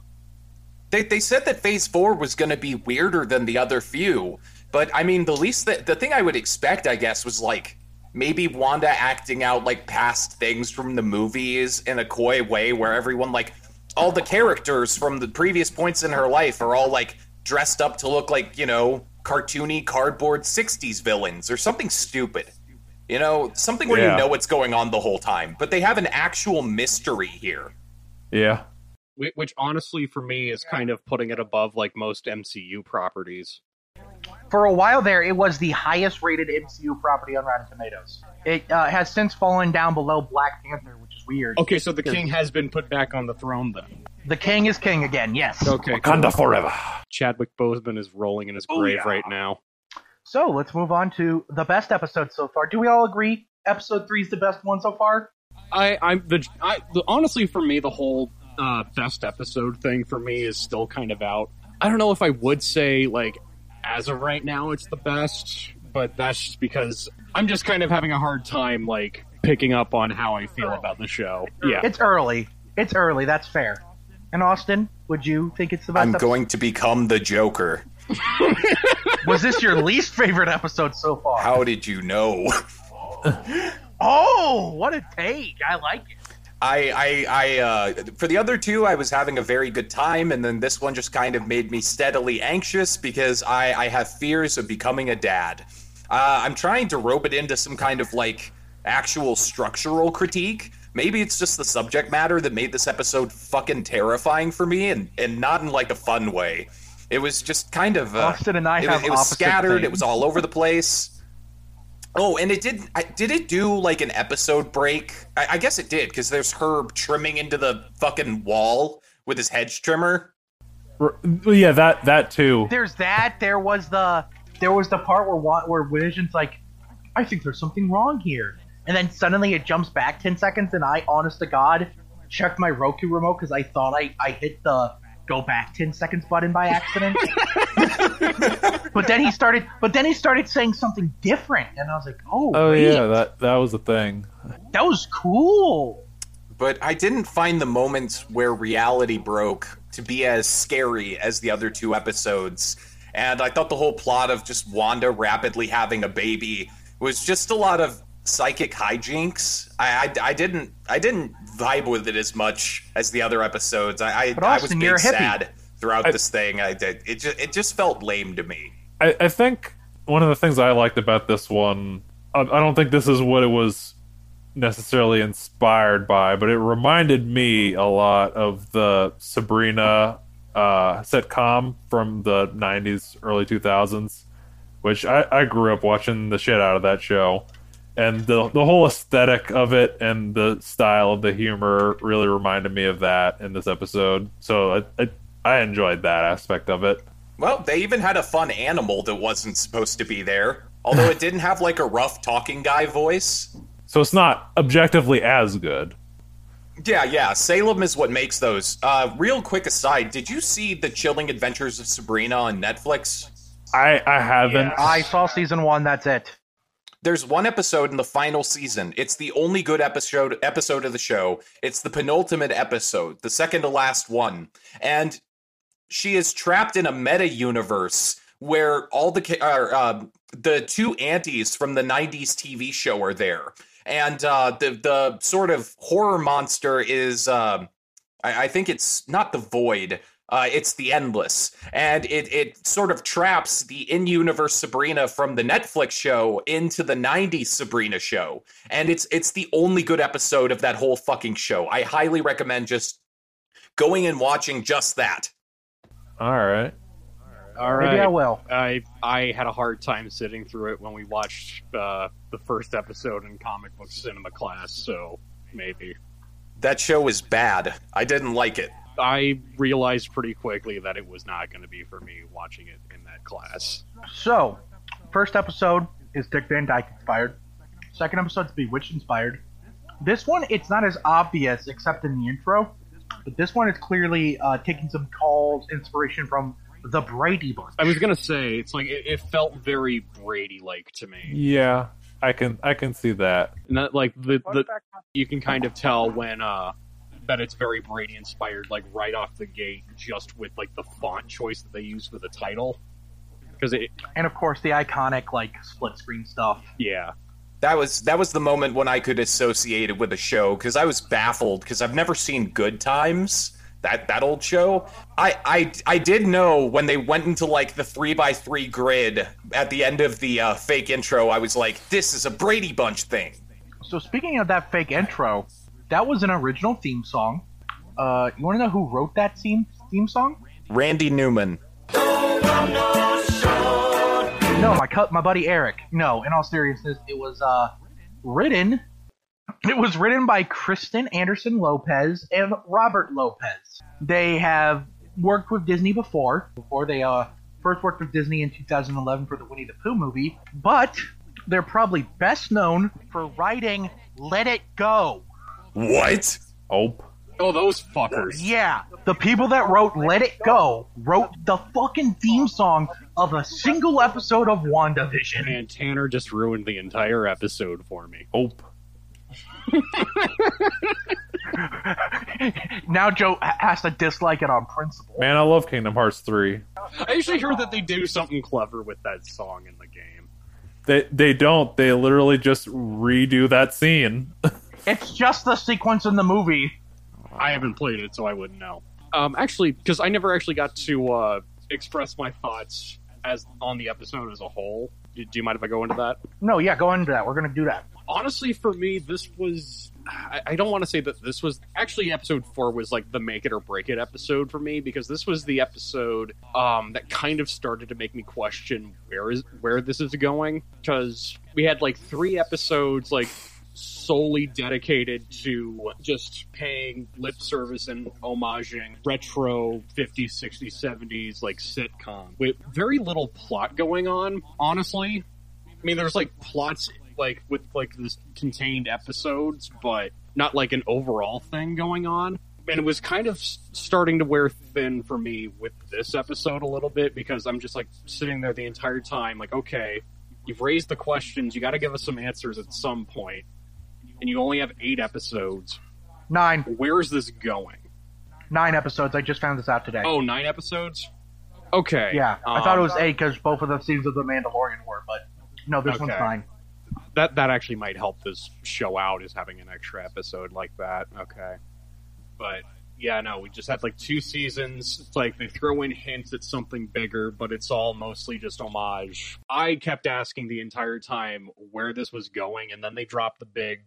They, they said that phase four was going to be weirder than the other few, but I mean, the least that the thing I would expect, I guess, was like maybe Wanda acting out like past things from the movies in a coy way where everyone, like, all the characters from the previous points in her life are all like dressed up to look like, you know, cartoony cardboard 60s villains or something stupid. You know, something where Yeah. you know what's going on the whole time, but they have an actual mystery here. Yeah, Which honestly, for me, is kind of putting it above like most MCU properties. For a while there, it was the highest rated MCU property on Rotten Tomatoes. It uh, has since fallen down below Black Panther, which is weird. Okay, so the king has been put back on the throne then. The king is king again. Yes. Okay, Wakanda forever. Chadwick Boseman is rolling in his grave yeah. right now. So let's move on to the best episode so far. Do we all agree episode three is the best one so far? I, I'm the, I, the honestly for me the whole uh, best episode thing for me is still kind of out. I don't know if I would say like as of right now it's the best, but that's just because I'm just kind of having a hard time like picking up on how I feel about the show. Yeah, It's early. It's early. That's fair. And Austin, would you think it's the best? I'm episode? going to become the Joker. Was this your least favorite episode so far? How did you know? Oh, what a take! I like it. I, I, I, uh, for the other two, I was having a very good time, and then this one just kind of made me steadily anxious because I, I have fears of becoming a dad. Uh, I'm trying to rope it into some kind of like actual structural critique. Maybe it's just the subject matter that made this episode fucking terrifying for me, and, and not in like a fun way. It was just kind of uh, Austin and I it, have it was scattered. It was all over the place. Oh, and it did. I, did it do like an episode break? I, I guess it did because there's Herb trimming into the fucking wall with his hedge trimmer. R- yeah, that that too. There's that. There was the there was the part where Wa- where Vision's like, I think there's something wrong here, and then suddenly it jumps back ten seconds, and I, honest to God, checked my Roku remote because I thought I I hit the go back ten seconds button by accident. but then he started, but then he started saying something different, and I was like, oh, Oh wait, yeah, that that was a thing. that was cool. But I didn't find the moments where reality broke to be as scary as the other two episodes. And I thought the whole plot of just Wanda rapidly having a baby was just a lot of psychic hijinks. I, I, I didn't I didn't vibe with it as much as the other episodes. I I, But I was being you're a hippie. sad throughout I- this thing. I did it just it just felt lame to me. I, I think one of the things I liked about this one, I, I don't think this is what it was necessarily inspired by, but it reminded me a lot of the Sabrina uh, sitcom from the 90s, early 2000s, which I, I grew up watching the shit out of that show. And the, the whole aesthetic of it and the style of the humor really reminded me of that in this episode. So I, I, I enjoyed that aspect of it. Well, they even had a fun animal that wasn't supposed to be there. Although it didn't have like a rough talking guy voice. So it's not objectively as good. Yeah, yeah. Salem is what makes those. Uh, real quick aside, did you see the Chilling Adventures of Sabrina on Netflix? I I haven't. I saw season one. That's it. There's one episode in the final season. It's the only good episode episode of the show. It's the penultimate episode, the second to last one, and she is trapped in a meta universe where all the uh, the two aunties from the '90s TV show are there, and uh, the the sort of horror monster is. um I, I think it's not the void. Uh, it's the endless, and it it sort of traps the in-universe Sabrina from the Netflix show into the '90s Sabrina show, and it's it's the only good episode of that whole fucking show. I highly recommend just going and watching just that. All right. All right. Maybe I will. I I had a hard time sitting through it when we watched uh, the first episode in comic book cinema class. So maybe That show was bad. I didn't like it. I realized pretty quickly that it was not going to be for me watching it in that class. So, first episode is Dick Van Dyke inspired. Second episode is Bewitched inspired. This one, it's not as obvious except in the intro, but this one is clearly uh, taking some calls, inspiration from the Brady Bunch. I was gonna say it's like it, it felt very Brady like to me. Yeah, I can I can see that. And that like the, the you can kind of tell when uh that it's very Brady inspired like right off the gate just with like the font choice that they use for the title because it and of course the iconic like split screen stuff. yeah That was that was the moment when I could associate it with a show because I was baffled because I've never seen Good Times that that old show. I I I did know when they went into like the three by three grid at the end of the uh, fake intro. I was like, this is a Brady Bunch thing. So speaking of that fake intro, that was an original theme song. Uh, you want to know who wrote that theme theme song? Randy Newman. No, my my buddy Eric. No, in all seriousness, it was uh, written. It was written by Kristen Anderson Lopez and Robert Lopez. They have worked with Disney before. Before they uh first worked with Disney in 2011 for the Winnie the Pooh movie, but they're probably best known for writing "Let It Go." What? Oh, oh those fuckers Yeah, the people that wrote "Let It Go" wrote the fucking theme song of a single episode of WandaVision. and Tanner just ruined the entire episode for me. oh. now Joe has to dislike it on principle. Man, I love Kingdom Hearts 3. I usually hear that they do something clever with that song in the game. They they don't. They literally just redo that scene. It's just the sequence in the movie. I haven't played it, so I wouldn't know. Um, actually, because I never actually got to uh, express my thoughts as on the episode as a whole. Do, do you mind if I go into that? No, yeah, go into that. We're gonna do that. honestly for me this was I, I don't want to say that this was actually episode four was like the make it or break it episode for me because this was the episode um that kind of started to make me question where is where this is going because we had like three episodes like solely dedicated to just paying lip service and homaging retro 50s 60s 70s like sitcom with very little plot going on honestly I mean, there's like plots like with like this contained episodes, but not like an overall thing going on. And it was kind of starting to wear thin for me with this episode a little bit because I'm just like sitting there the entire time, like, okay, you've raised the questions, you got to give us some answers at some point, and you only have eight episodes. Nine, Where is this going? nine episodes. I just found this out today. Oh, nine episodes. Okay. yeah, I thought it um, was eight because both of the scenes of the Mandalorian were, but no, this one's Okay. nine. that that actually might help this show out is having an extra episode like that. Okay, but yeah, no, we just had like two seasons. It's like they throw in hints at something bigger, but it's all mostly just homage. I kept asking the entire time where this was going, and then they dropped the big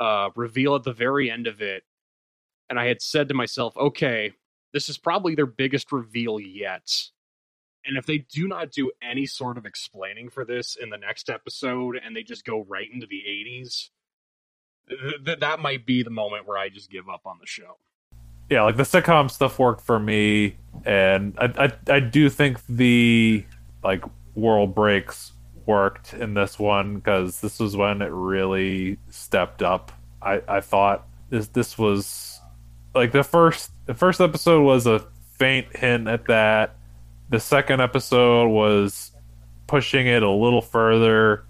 uh, reveal at the very end of it, and I had said to myself, okay, this is probably their biggest reveal yet. And if they do not do any sort of explaining for this in the next episode and they just go right into the 80s, th- th- that might be the moment where I just give up on the show. yeah, like the sitcom stuff worked for me, and I I, I do think the like world breaks worked in this one because this was when it really stepped up. I I thought this this was like the first the first episode was a faint hint at that. The second episode was pushing it a little further,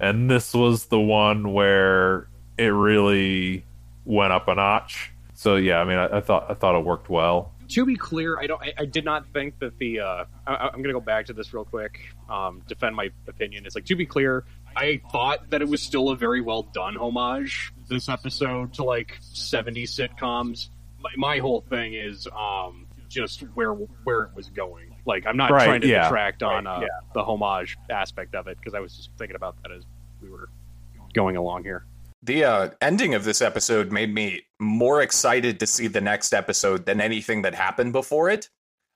and this was the one where it really went up a notch. So yeah, I mean, I, I thought I thought it worked well. To be clear, I don't. I, I did not think that the. Uh, I, I'm going to go back to this real quick. Um, defend my opinion. It's like to be clear, I thought that it was still a very well done homage. This episode to like 70s sitcoms. My, my whole thing is um, just where where it was going. Like I'm not Right, trying to yeah. detract on Right, uh, yeah. the homage aspect of it because I was just thinking about that as we were going along here. The uh, ending of this episode made me more excited to see the next episode than anything that happened before it.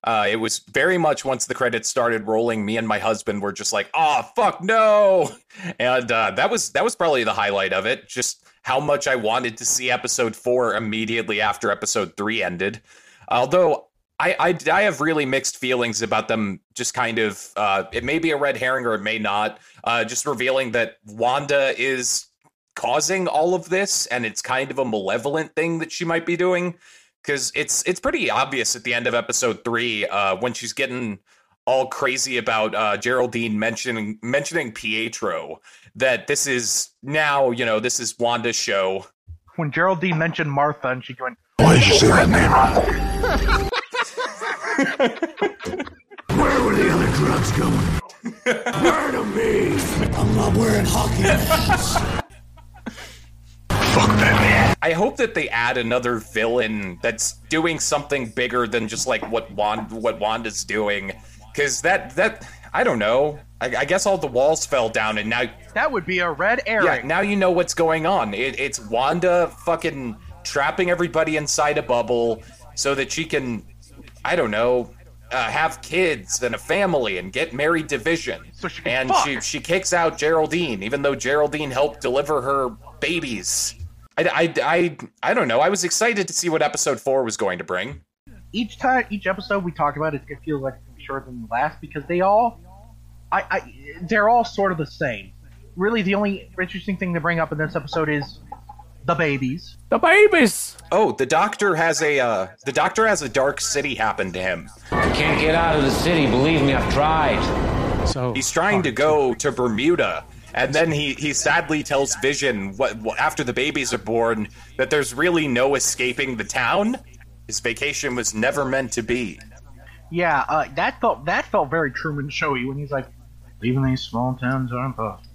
Uh, it was very much once the credits started rolling, me and my husband were just like, "Oh fuck no!" And uh, that was that was probably the highlight of it. Just how much I wanted to see episode four immediately after episode three ended. Although I, I, I have really mixed feelings about them just kind of uh, it may be a red herring or it may not uh, just revealing that wanda is causing all of this and it's kind of a malevolent thing that she might be doing because it's it's pretty obvious at the end of episode three uh, when she's getting all crazy about uh, geraldine mentioning mentioning pietro that this is now you know this is wanda's show When Geraldine mentioned Martha and she went, Why did you say that name? Where were the other drugs going? Where to me? I'm not wearing hockey pads. Fuck Batman. I hope that they add another villain that's doing something bigger than just like what Wand what Wanda's doing, because that that I don't know. I, I guess all the walls fell down, and now that would be a red yeah, now you know what's going on. It, it's Wanda fucking trapping everybody inside a bubble so that she can, I don't know, uh, have kids and a family and get married to Vision. So she and fuck. she she kicks out Geraldine, even though Geraldine helped deliver her babies. I, I, I, I don't know. I was excited to see what episode four was going to bring. each time, each episode we talk about it, it feels like it's gonna be shorter than the last because they all, I, I, they're all sort of the same. Really, the only interesting thing to bring up in this episode is the babies. The babies. Oh, the doctor has a uh, the doctor has a dark city happen to him. I Can't get out of the city, believe me, I've tried. So He's trying to go to Bermuda, And then he, he sadly tells Vision what, what after the babies are born that there's really no escaping the town. His vacation was never meant to be. Yeah, uh, that felt that felt very Truman Showy when he's like, leaving these small towns aren't possible.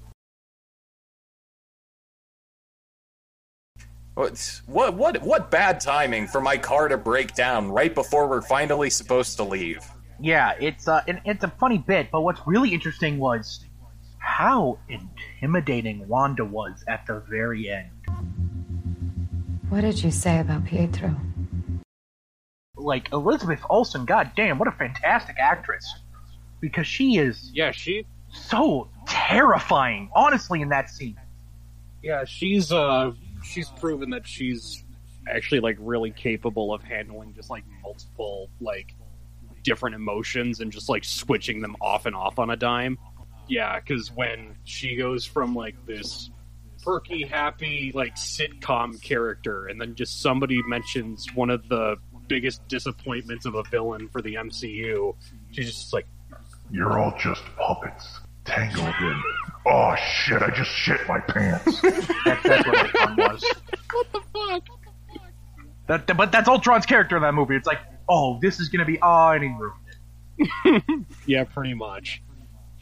What what what what bad timing for my car to break down right before we're finally supposed to leave. Yeah, it's uh, it's a funny bit, but what's really interesting was how intimidating Wanda was at the very end. What did you say about Pietro? Like Elizabeth Olsen, goddamn, what a fantastic actress! Because she is Yeah, she so terrifying, honestly, in that scene. yeah, she's uh she's proven that she's actually like really capable of handling just like multiple like different emotions and just like switching them off and off on a dime. Yeah, because when she goes from like this perky, happy, like sitcom character, and then just somebody mentions one of the biggest disappointments of a villain for the MCU, she's just like, You're all just puppets, tangled in. Oh shit, I just shit my pants. That's, that's what Ultron was. "What the fuck?" That, but that's Ultron's character in that movie. It's like, oh, this is gonna be, oh, and he ruined it. Yeah, pretty much.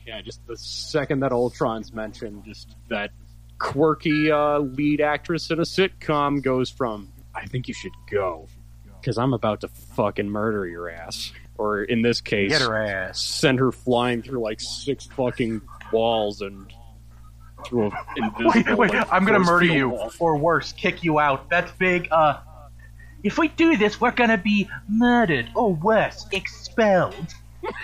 Yeah, just the second that Ultron's mentioned, just that quirky uh, lead actress in a sitcom goes from "I think you should go," because I'm about to fucking murder your ass, or in this case, Get her ass. send her flying through like six fucking walls and through an invisible. Wait, wait, like, I'm gonna murder you, wall. or worse, kick you out. That's big. Uh, if we do this, we're gonna be murdered, or worse, expelled.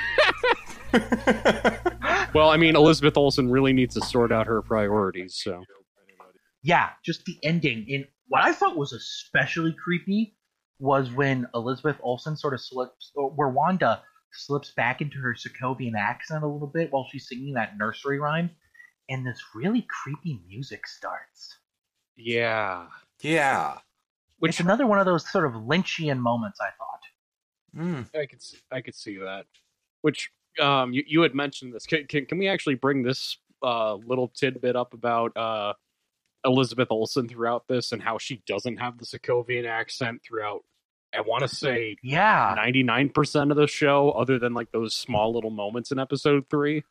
Well, I mean, Elizabeth Olsen really needs to sort out her priorities. So Yeah, just the ending. And what I thought was especially creepy was when Elizabeth Olsen sort of slips, or where Wanda slips back into her Sokovian accent a little bit while she's singing that nursery rhyme, and this really creepy music starts. yeah, Yeah. Which is another one of those sort of Lynchian moments, I thought. Mm. I could I could see that. Which um, you, you had mentioned this. Can, can, can we actually bring this uh, little tidbit up about uh, Elizabeth Olsen throughout this and how she doesn't have the Sokovian accent throughout? I want to say Yeah, ninety nine percent of the show, other than like those small little moments in episode three.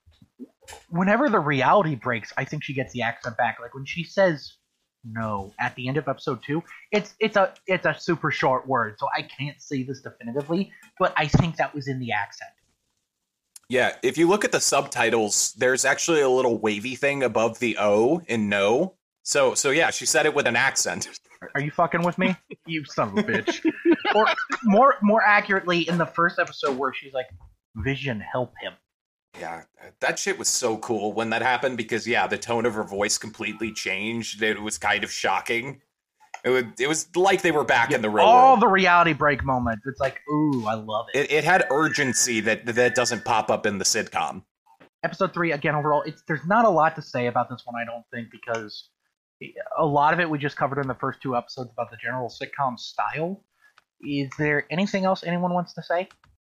whenever the reality breaks, I think she gets the accent back. Like when she says no at the end of episode two, it's it's a it's a super short word, so I can't say this definitively, but I think that was in the accent. Yeah, if you look at the subtitles, there's actually a little wavy thing above the O in no. So so yeah, she said it with an accent. Are you fucking with me? you son of a bitch. or more more accurately, in the first episode where she's like, "Vision, help him." Yeah, that shit was so cool when that happened because yeah, the tone of her voice completely changed. It was kind of shocking. It was, it was like they were back in the real All world. the reality break moments. It's like, ooh, I love it. It, it had urgency that that doesn't pop up in the sitcom. episode three again overall it's there's not a lot to say about this one i don't think because a lot of it we just covered in the first two episodes about the general sitcom style is there anything else anyone wants to say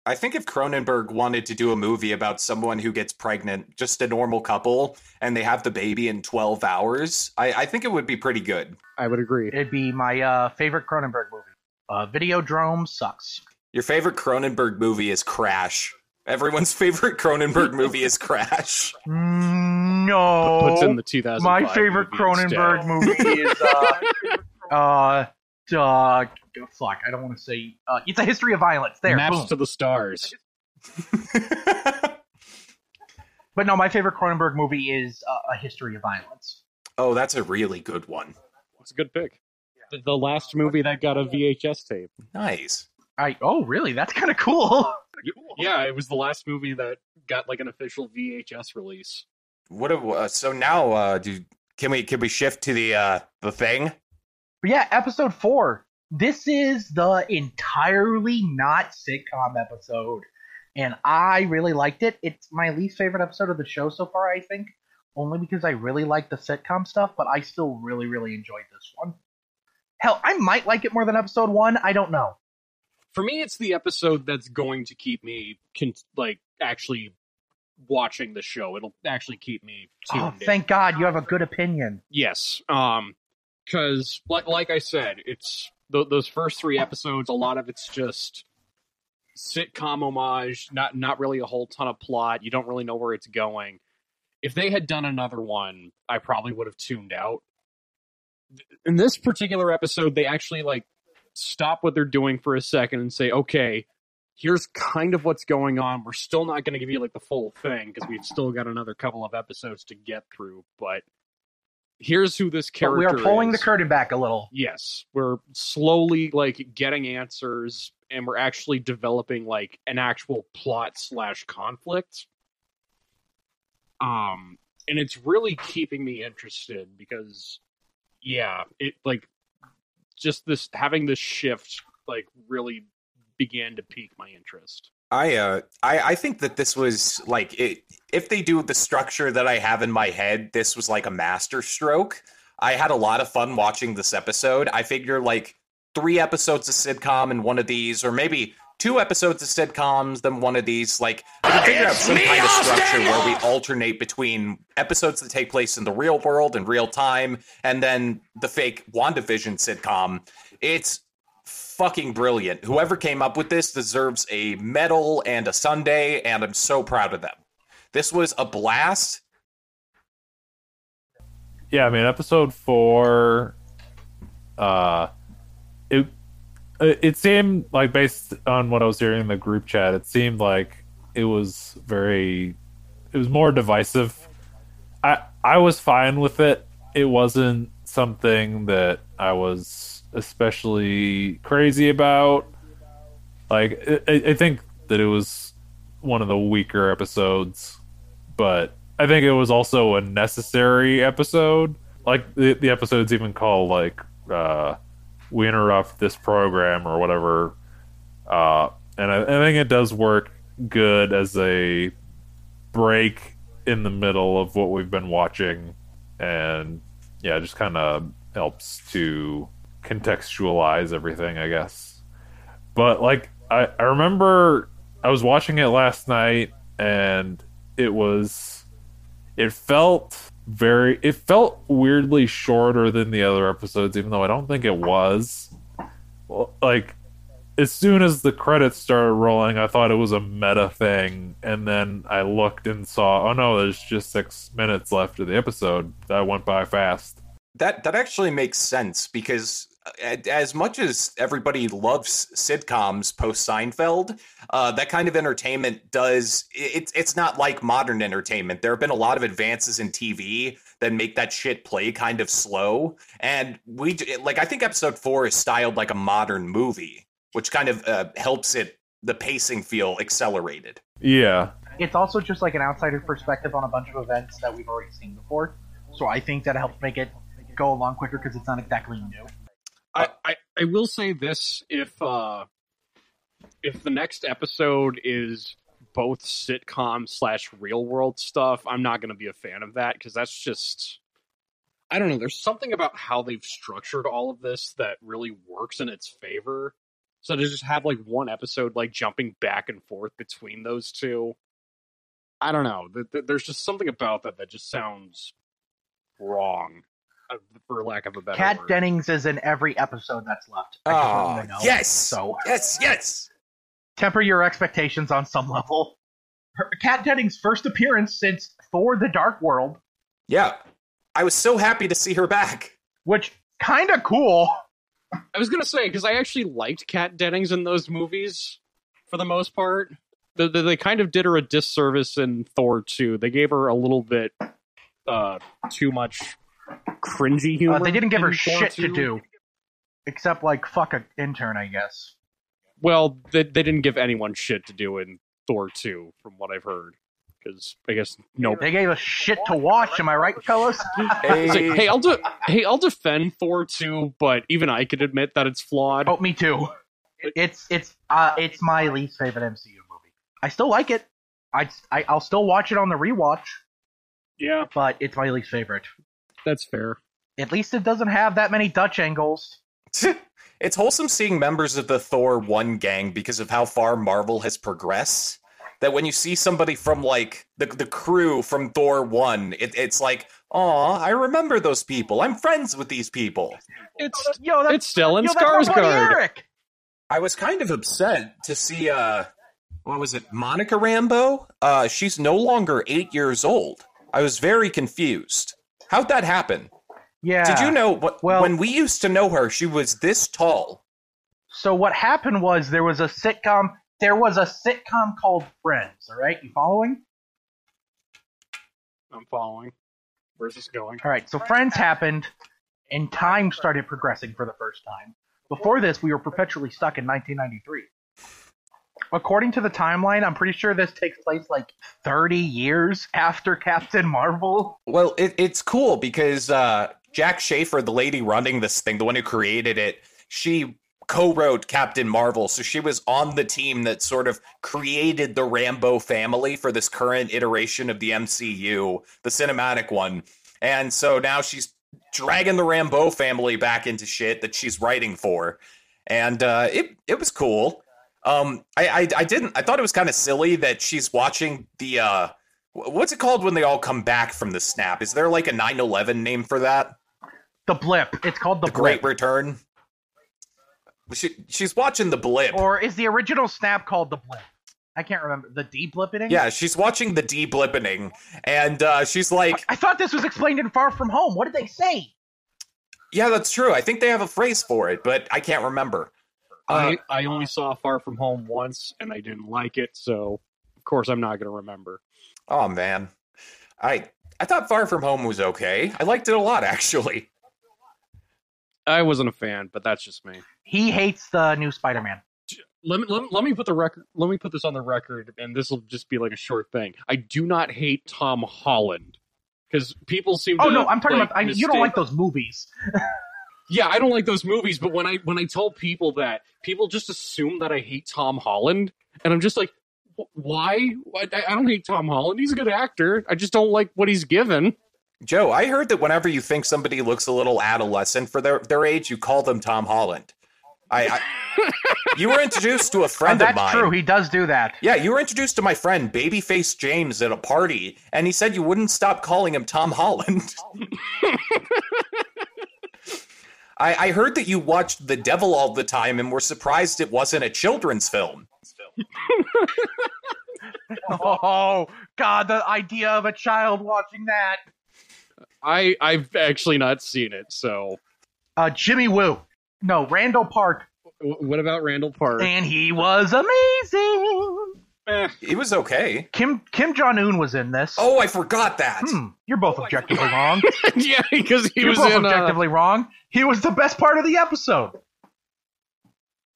I think if Cronenberg wanted to do a movie about someone who gets pregnant, just a normal couple, and they have the baby in 12 hours, I, I think it would be pretty good. I would agree. it'd be my uh, favorite cronenberg movie uh, videodrome sucks Your favorite Cronenberg movie is Crash. Everyone's favorite Cronenberg movie is Crash. Mm, no Puts in the two thousand. my favorite cronenberg movie is uh uh uh fuck i don't want to say uh, it's a history of violence there Maps boom. to the stars. but no my favorite cronenberg movie is uh, a history of violence oh, that's a really good one. It's a good pick. The, the last movie that got a VHS tape. Nice. I oh really? That's kind of cool. Yeah, it was the last movie that got like an official VHS release. What? A, uh, so now, uh, do can we can we shift to the uh the thing? But yeah, episode four. This is the entirely not sitcom episode, and I really liked it. It's my least favorite episode of the show so far. I think only because I really like the sitcom stuff, but I still really really enjoyed this one. Hell, I might like it more than episode one. I don't know. For me, it's the episode that's going to keep me con- like actually watching the show. It'll actually keep me tuned. Oh, in. thank God you have a good opinion. Yes, um, because like like I said, it's th- those first three episodes. A lot of it's just sitcom homage. Not not really a whole ton of plot. You don't really know where it's going. If they had done another one, I probably would have tuned out. In this particular episode, they actually like stop what they're doing for a second and say, "Okay, here's kind of what's going on. We're still not going to give you like the full thing because we've still got another couple of episodes to get through, but." Here's who this But character we are pulling is. the curtain back a little. yes we're slowly like getting answers and we're actually developing like an actual plot slash conflict. Um and it's really keeping me interested because yeah it like just this having this shift like really began to pique my interest I uh I, I think that this was like it, if they do the structure that I have in my head, this was like a master stroke. I had a lot of fun watching this episode. I figure like three episodes of sitcom and one of these, or maybe two episodes of sitcoms, then one of these. Like I can figure out some kind of structure where we alternate between episodes that take place in the real world in real time, and then the fake WandaVision sitcom. It's fucking brilliant. Whoever came up with this deserves a medal and a sundae, and I'm so proud of them. This was a blast. yeah, I mean, episode four, uh, it it seemed like based on what I was hearing in the group chat, it seemed like it was very, it was more divisive. I I was fine with it. It wasn't something that I was especially crazy about. Like, I, I think that it was one of the weaker episodes, but I think it was also a necessary episode. Like the the episode's even called like uh, "We interrupt this program" or whatever. Uh, and I, I think it does work good as a break in the middle of what we've been watching, and yeah, it just kind of helps to contextualize everything, I guess. But like I, I remember I was watching it last night and it was it felt very it felt weirdly shorter than the other episodes even though I don't think it was. Like as soon as the credits started rolling I thought it was a meta thing and then I looked and saw oh no there's just 6 minutes left of the episode. That went by fast. That that actually makes sense because as much as everybody loves sitcoms post Seinfeld, uh, that kind of entertainment does it's it's not like modern entertainment. There have been a lot of advances in TV that make that shit play kind of slow, and we like I think episode four is styled like a modern movie, which kind of uh, helps it the pacing feel accelerated. yeah It's also just like an outsider perspective on a bunch of events that we've already seen before. So I think that helps make it go along quicker because it's not exactly new. I, I, I will say this if uh if the next episode is both sitcom slash real world stuff, I'm not gonna be a fan of that because that's just I don't know, there's something about how they've structured all of this that really works in its favor. So to just have like one episode like jumping back and forth between those two, I don't know. Th- th- There's just something about that that just sounds wrong, uh, for lack of a better Kat word. Dennings is in every episode that's left. I just want you to know. Ah, yes, So yes, yes. temper your expectations on some level. Her, Kat Dennings' first appearance since Thor: The Dark World, Yeah, I was so happy to see her back. which kind of cool. I was gonna say because I actually liked Kat Dennings in those movies for the most part. They, they, they kind of did her a disservice in Thor 2. They gave her a little bit uh, too much cringy humor. Uh, they didn't give her shit to do, except like fuck an intern, I guess. Well, they, they didn't give anyone shit to do in Thor 2, from what I've heard. Because I guess no. They gave us shit to watch. Am I right, fellas? It's like, hey, I'll de- hey, I'll defend Thor 2, but even I could admit that it's flawed. Oh, me too. It's it's uh it's my least favorite MCU movie. I still like it. I, I I'll still watch it on the rewatch, Yeah, but it's my least favorite. That's fair. At least it doesn't have that many Dutch angles. it's wholesome seeing members of the Thor 1 gang because of how far Marvel has progressed. that when you see somebody from like the the crew from Thor one, it, it's like, oh, I remember those people. I'm friends with these people. It's Yo, that's, it's Stellan yo, that's Skarsgård. I was kind of upset to see uh what was it, Monica Rambo? Uh she's no longer eight years old. I was very confused. How'd that happen? Yeah. Did you know what Well- when we used to know her, she was this tall. So what happened was there was a sitcom. There was a sitcom called Friends. All right, you following? I'm following. Where's this going? All right. So Friends happened, and time started progressing for the first time. Before this, we were perpetually stuck in 1993. According to the timeline, I'm pretty sure this takes place like 30 years after Captain Marvel. Well, it, it's cool because uh, Jac Schaeffer, the lady running this thing, the one who created it, she co-wrote Captain Marvel, so she was on the team that sort of created the Rambo family for this current iteration of the MCU, the cinematic one. And so now she's dragging the Rambo family back into shit that she's writing for, and uh, it it was cool. Um, I, I I didn't I thought it was kind of silly that she's watching the uh what's it called when they all come back from the snap? Is there like a 9/11 name for that? The blip. It's called the, The Great. Return. She, she's watching the blip. Or is the original snap called the blip? I can't remember. The de-blippening? yeah, she's watching the de-blippening, and uh, she's like, I thought this was explained in Far From Home. What did they say? "Yeah, that's true. I think they have a phrase for it, but I can't remember." Uh, I I only saw Far From Home once, and I didn't like it, so of course I'm not going to remember. oh man, I I thought Far From Home was okay. I liked it a lot, actually. I wasn't a fan, but that's just me. He hates the new Spider-Man. Let me, let me let me put the record. Let me put this on the record, and this will just be like a short thing. I do not hate Tom Holland because people seem. Oh to, no, I'm talking like, about. I, you don't like those movies. Yeah, I don't like those movies, but when I when I tell people that, people just assume that I hate Tom Holland, and I'm just like, why? Why- I I don't hate Tom Holland. He's a good actor. I just don't like what he's given. Joe, I heard that whenever you think somebody looks a little adolescent for their their age, you call them Tom Holland. I, I you were introduced to a friend of that's mine. true. He does do that. Yeah, you were introduced to my friend Babyface James at a party, and he said you wouldn't stop calling him Tom Holland. I, I heard that you watched The Devil all the time and were surprised it wasn't a children's film. Oh God, the idea of a child watching that. I I've actually not seen it. So, Uh, Jimmy Woo. No, Randall Park, W- what about Randall Park? and he was amazing. Eh, It was okay. Kim Kim Jong Un was in this. Oh, I forgot that. Hmm, you're both objectively wrong. yeah, because he You're was both in. Uh, objectively wrong. He was the best part of the episode.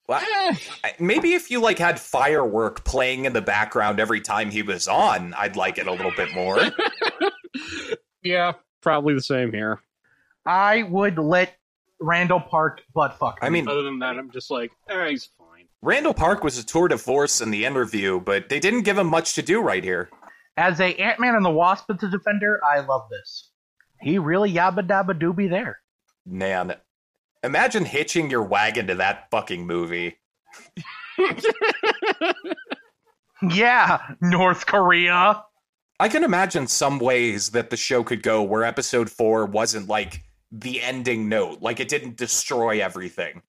Well, eh, I- maybe if you like had firework playing in the background every time he was on, I'd like it a little bit more. yeah, probably the same here. I would let Randall Park butt fuck. I mean, Other than that, I'm just like, eh, he's fine. Randall Park was a tour de force in the interview, but they didn't give him much to do right here. as a Ant Man and the Wasp as a defender, I love this. He really yabba dabba doobie there. Man, imagine hitching your wagon to that fucking movie. Yeah, North Korea. I can imagine some ways that the show could go where episode four wasn't like the ending note, like it didn't destroy everything.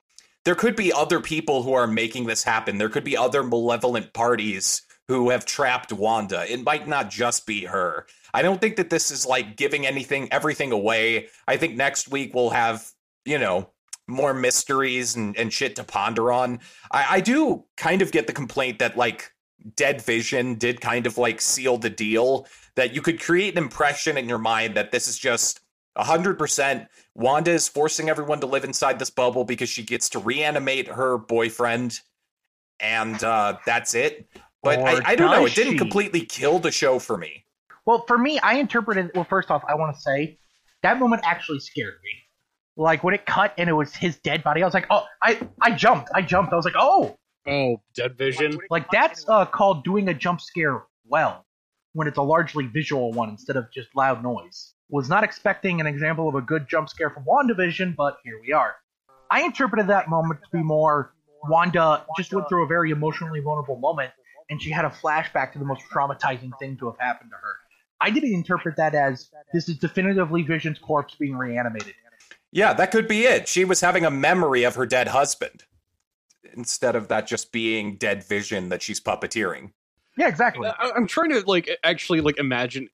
There could be other people who are making this happen. There could be other malevolent parties who have trapped Wanda. It might not just be her. I don't think that this is like giving anything, everything away. I think next week we'll have, you know, more mysteries and, and shit to ponder on. I, I do kind of get the complaint that like Dead Vision did kind of like seal the deal that you could create an impression in your mind that this is just 100% Wanda is forcing everyone to live inside this bubble because she gets to reanimate her boyfriend and uh, that's it. But I, I don't know. does It didn't she? completely kill the show for me. Well, for me, I interpreted. Well, first off, I want to say that moment actually scared me. Like when it cut and it was his dead body, I was like, oh, I, I jumped, I jumped. I was like, oh, Oh, Dead Vision. like that's uh, called doing a jump scare well, when it's a largely visual one instead of just loud noise. Was not expecting an example of a good jump scare from WandaVision, but here we are. I interpreted that moment to be more Wanda just went through a very emotionally vulnerable moment, and she had a flashback to the most traumatizing thing to have happened to her. I didn't interpret that as this is definitively Vision's corpse being reanimated. Yeah, that could be it. She was having a memory of her dead husband instead of that just being dead Vision that she's puppeteering. Yeah, exactly. I, I'm trying to like actually like imagine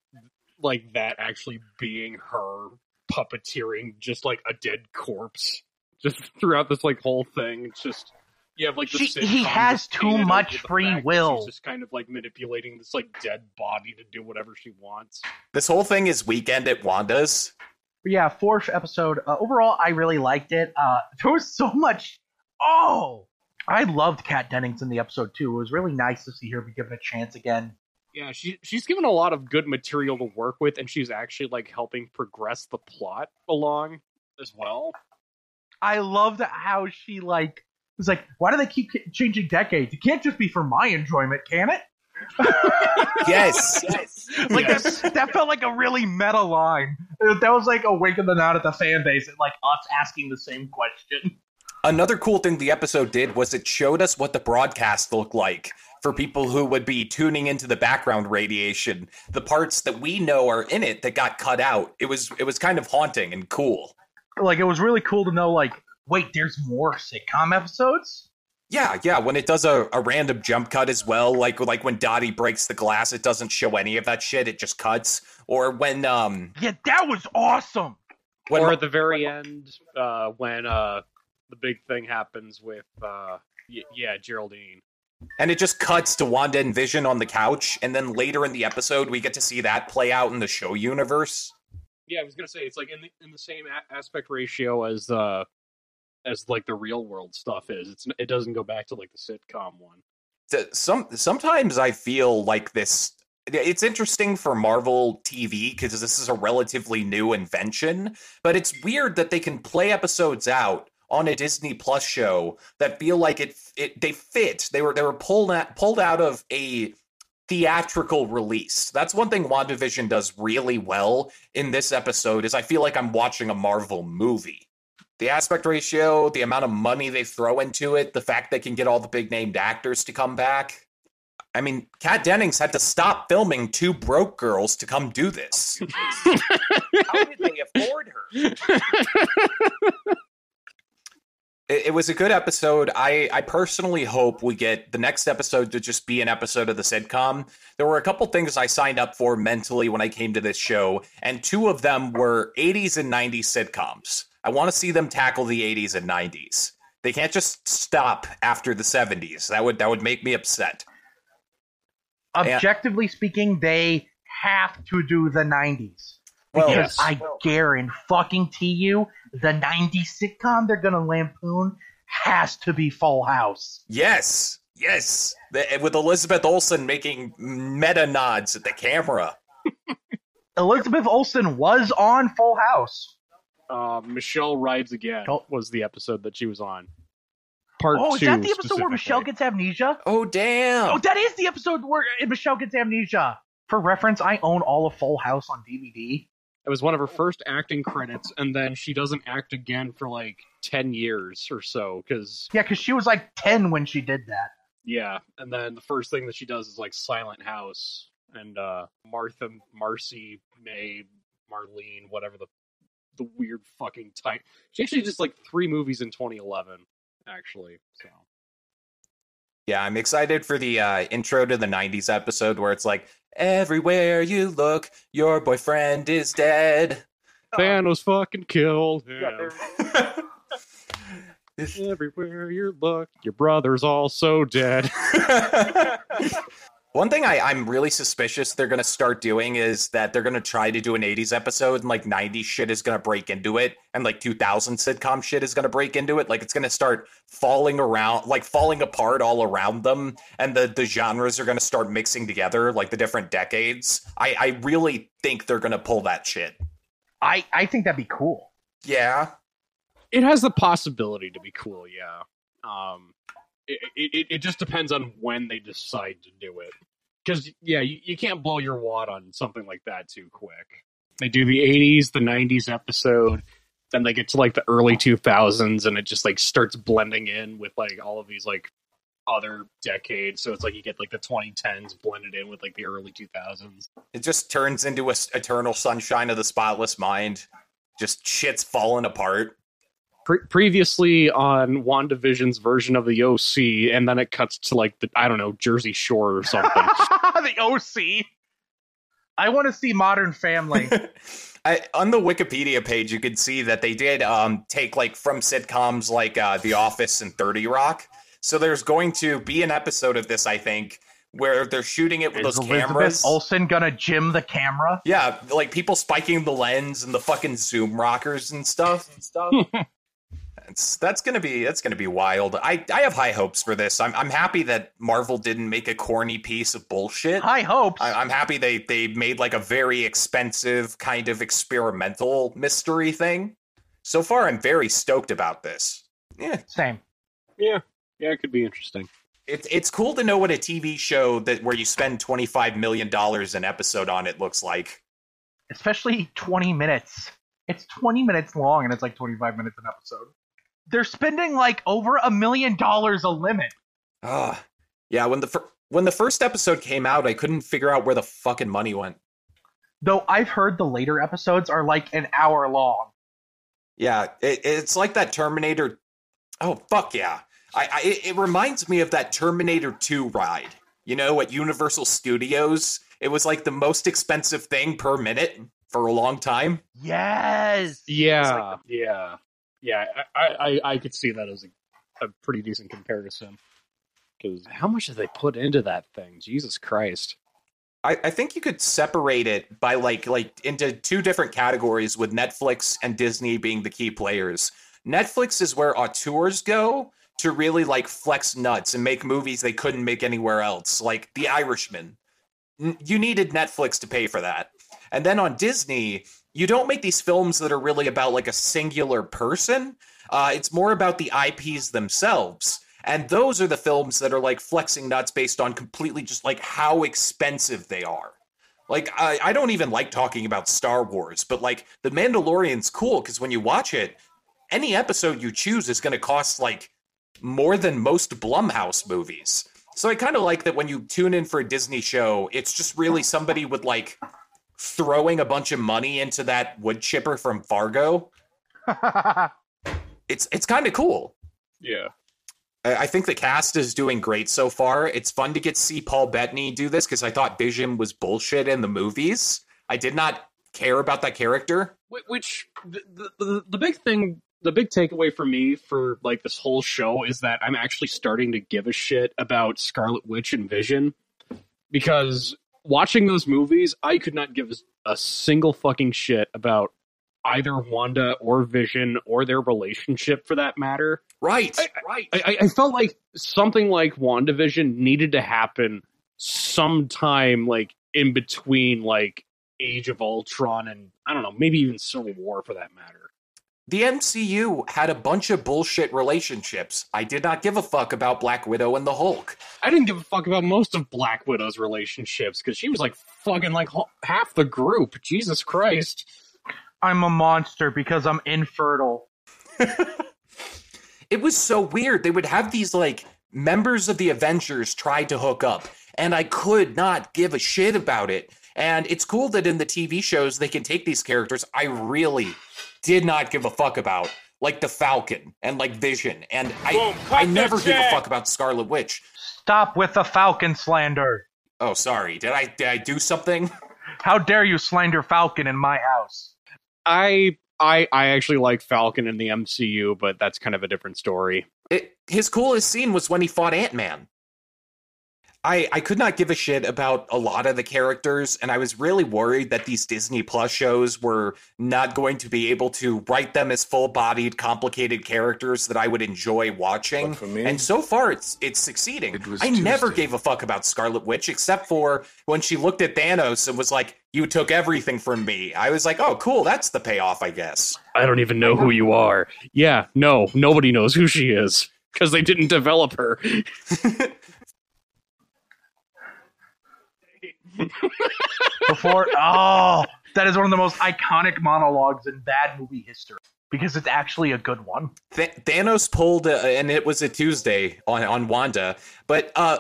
like that actually being her puppeteering just like a dead corpse just throughout this like whole thing. It's just you have like the She- he has too much free will. She's just kind of like manipulating this like dead body to do whatever she wants. This whole thing is weekend at Wanda's. But yeah, fourth episode. Uh, overall, I really liked it. Uh, there was so much. Oh, I loved Kat Dennings in the episode too. It was really nice to see her be given a chance again. Yeah, she she's given a lot of good material to work with, and she's actually like helping progress the plot along as well. I loved how she like was like, why do they keep changing decades? It can't just be for my enjoyment, can it? Yes. Like Yes. that, that felt like a really meta line. Uh, that was like a wink of the nod at the fan base and like us asking the same question. Another cool thing the episode did was it showed us what the broadcast looked like for people who would be tuning into the background radiation. The parts that we know are in it that got cut out. It was it was kind of haunting and cool. Like it was really cool to know. Like, wait, there's more sitcom episodes. Yeah, yeah. When it does a, a random jump cut as well, like like when Dottie breaks the glass, it doesn't show any of that shit. It just cuts. Or when um Yeah, that was awesome. when or at the very end, uh, when uh, the big thing happens with uh, y- yeah Geraldine. And it just cuts to Wanda and Vision on the couch, and then later in the episode we get to see that play out in the show universe. Yeah, I was gonna say it's like in the in the same a- aspect ratio as uh as like the real world stuff is. It's it doesn't go back to like the sitcom one. some sometimes I feel like this. It's interesting for Marvel TV because this is a relatively new invention, but it's weird that they can play episodes out on a Disney Plus show that feel like it. It they fit. They were they were pulled out, pulled out of a theatrical release. That's one thing WandaVision does really well in this episode is I feel like I'm watching a Marvel movie. The aspect ratio, the amount of money they throw into it, the fact they can get all the big named actors to come back. I mean, Kat Dennings had to stop filming Two Broke Girls to come do this. How did they afford her? It, was a good episode. I, I personally hope we get the next episode to just be an episode of the sitcom. There were a couple things I signed up for mentally when I came to this show, and two of them were 80s and 90s sitcoms. I want to see them tackle the 80s and 90s. They can't just stop after the 70s. That would that would make me upset. Objectively speaking, they have to do the 90s. Well, Because I guarantee fucking to you, the 90s sitcom they're gonna lampoon has to be Full House. yes, yes, with Elizabeth Olsen making meta nods at the camera. Elizabeth Olsen was on Full House. Uh, Michelle rides again was the episode that she was on. Part Oh, is that the episode where Michelle gets amnesia? Oh damn! Oh, that is the episode where Michelle gets amnesia. For reference, I own all of Full House on DVD. It was one of her first acting credits, and then she doesn't act again for like ten years or so. Because Yeah, because she was like 10 when she did that. yeah, and then the first thing that she does is like Silent House and uh, Martha, Marcy, May, Marlene, whatever the the weird fucking type. She actually just like three movies in 2011, actually. So Yeah, I'm excited for the uh, intro to the 90s episode where it's like, everywhere you look, your boyfriend is dead. Thanos fucking killed him. Everywhere you look, your brother's also dead. One thing I, I'm really suspicious they're going to start doing is that they're going to try to do an 80s episode and like 90s shit is going to break into it and like 2000 sitcom shit is going to break into it. Like it's going to start falling around, like falling apart all around them. And the, the genres are going to start mixing together, like the different decades. I, I really think they're going to pull that shit. I, I think that'd be cool. Yeah. it has the possibility to be cool, yeah. Um, it, it, it just depends on when they decide to do it. Because, yeah, you, you can't blow your wad on something like that too quick. They do the 80s, the 90s episode, then they get to like the early 2000s, and it just like starts blending in with like all of these like other decades. So it's like you get like the 2010s blended in with like the early 2000s. It just turns into a eternal sunshine of the spotless mind. Just shit's falling apart. Pre- previously on WandaVision's version of the OC, and then it cuts to like the I don't know Jersey Shore or something. the OC. I want to see Modern Family. I, on the Wikipedia page, you could see that they did um, take like from sitcoms like uh, The Office and Thirty Rock. So there's going to be an episode of this, I think, where they're shooting it with Is those Elizabeth cameras. Olsen gonna jim the camera? Yeah, like people spiking the lens and the fucking zoom rockers and stuff. And stuff. It's, that's gonna be that's gonna be wild. I, I have high hopes for this. I'm I'm happy that Marvel didn't make a corny piece of bullshit. High hopes. I, I'm happy they they made like a very expensive kind of experimental mystery thing. So far, I'm very stoked about this. Yeah, Same. yeah, yeah, it could be interesting. it's it's cool to know what a TV show that where you spend 25 million dollars an episode on it looks like. Especially 20 minutes. It's 20 minutes long and it's like 25 minutes an episode. They're spending like over a million dollars a limit. Ah, yeah. When the fir- when the first episode came out, I couldn't figure out where the fucking money went. Though I've heard the later episodes are like an hour long. Yeah, it, it's like that Terminator. Oh fuck yeah! I, I it- it reminds me of that Terminator 2 ride. You know, at Universal Studios, it was like the most expensive thing per minute for a long time. Yes. Yeah, yeah, yeah. I, I, I could see that as a, a pretty decent comparison. Because how much did they put into that thing? Jesus Christ! I, I think you could separate it by like like into two different categories with Netflix and Disney being the key players. Netflix is where auteurs go to really like flex nuts and make movies they couldn't make anywhere else, like The Irishman. N- You needed Netflix to pay for that. And then on Disney, you don't make these films that are really about like a singular person. Uh, it's more about the IPs themselves. And those are the films that are like flexing nuts based on completely just like how expensive they are. Like, I, I don't even like talking about Star Wars, but like The Mandalorian's cool because when you watch it, any episode you choose is going to cost like more than most Blumhouse movies. So I kind of like that when you tune in for a Disney show, it's just really somebody with like throwing a bunch of money into that wood chipper from Fargo. It's it's kind of cool. Yeah, I I think the cast is doing great so far. It's fun to get to see Paul Bettany do this because I thought Vision was bullshit in the movies. I did not care about that character. Wh- which the, the the the big thing, the big takeaway for me for like this whole show is that I'm actually starting to give a shit about Scarlet Witch and Vision because watching those movies, I could not give a single fucking shit about either Wanda or Vision or their relationship for that matter. Right, I- right. I, I- felt like something like WandaVision needed to happen sometime like in between like Age of Ultron and I don't know, maybe even Civil War for that matter. The MCU had a bunch of bullshit relationships. I did not give a fuck about Black Widow and the Hulk. I didn't give a fuck about most of Black Widow's relationships because she was like fucking like half the group. Jesus Christ. I'm a monster because I'm infertile. It was so weird. They would have these like members of the Avengers try to hook up, and I could not give a shit about it. And it's cool that in the TV shows they can take these characters I really did not give a fuck about, like the Falcon and like Vision, and I I never give a fuck about Scarlet Witch. Stop with the Falcon slander. Oh, sorry. Did I did I do something? How dare you slander Falcon in my house? I I I actually like Falcon in the MCU, but that's kind of a different story. It, his coolest scene was when he fought Ant Man. I I could not give a shit about a lot of the characters, and I was really worried that these Disney Plus shows were not going to be able to write them as full-bodied, complicated characters that I would enjoy watching. For me, and so far, it's it's succeeding. it was I never gave a fuck about Scarlet Witch, except for when she looked at Thanos and was like, "You took everything from me." I was like, "Oh, cool, that's the payoff, I guess." I don't even know who you are. Yeah, no, nobody knows who she is because they didn't develop her. Before, oh, that is one of the most iconic monologues in bad movie history. because it's actually a good one. Th- Thanos pulled, uh, and it was a Tuesday on on Wanda, but uh,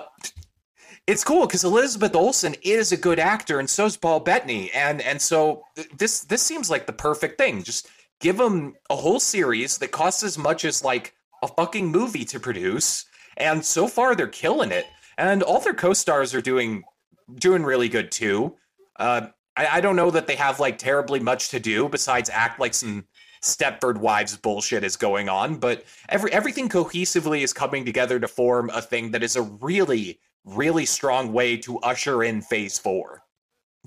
it's cool because Elizabeth Olsen is a good actor, and so is Paul Bettany, and and so this this seems like the perfect thing. Just give them a whole series that costs as much as like a fucking movie to produce, and so far they're killing it, and all their co-stars are doing doing really good too. Uh, I, I don't know that they have like terribly much to do besides act like some Stepford Wives bullshit is going on, but every everything cohesively is coming together to form a thing that is a really, really strong way to usher in Phase Four.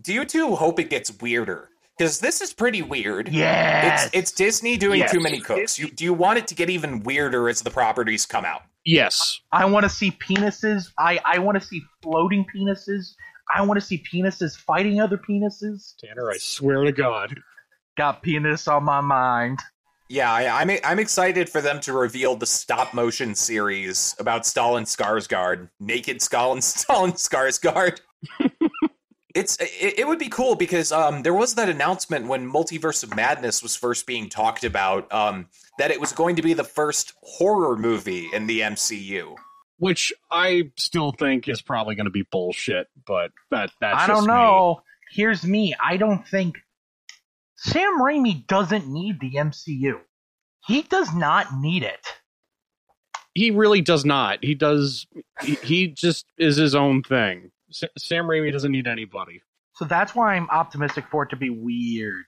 Do you two hope it gets weirder? Because this is pretty weird. Yes. It's it's Disney doing Yes. too many cooks. You, do you want it to get even weirder as the properties come out? Yes. I want to see penises. I, I want to see floating penises. I want to see penises fighting other penises. Tanner, I swear to God. Got penis on my mind. Yeah, I, I'm I'm excited for them to reveal the stop motion series about Stalin Skarsgård, naked Stalin Stalin Skarsgård. it's it, it would be cool because um there was that announcement when Multiverse of Madness was first being talked about um that it was going to be the first horror movie in the MCU. Which I still think is probably going to be bullshit, but that that's I don't me. know. Here's me. I don't think Sam Raimi doesn't need the MCU. He does not need it. He really does not. He does. He, he just is his own thing. Sa- Sam Raimi doesn't need anybody. So that's why I'm optimistic for it to be weird.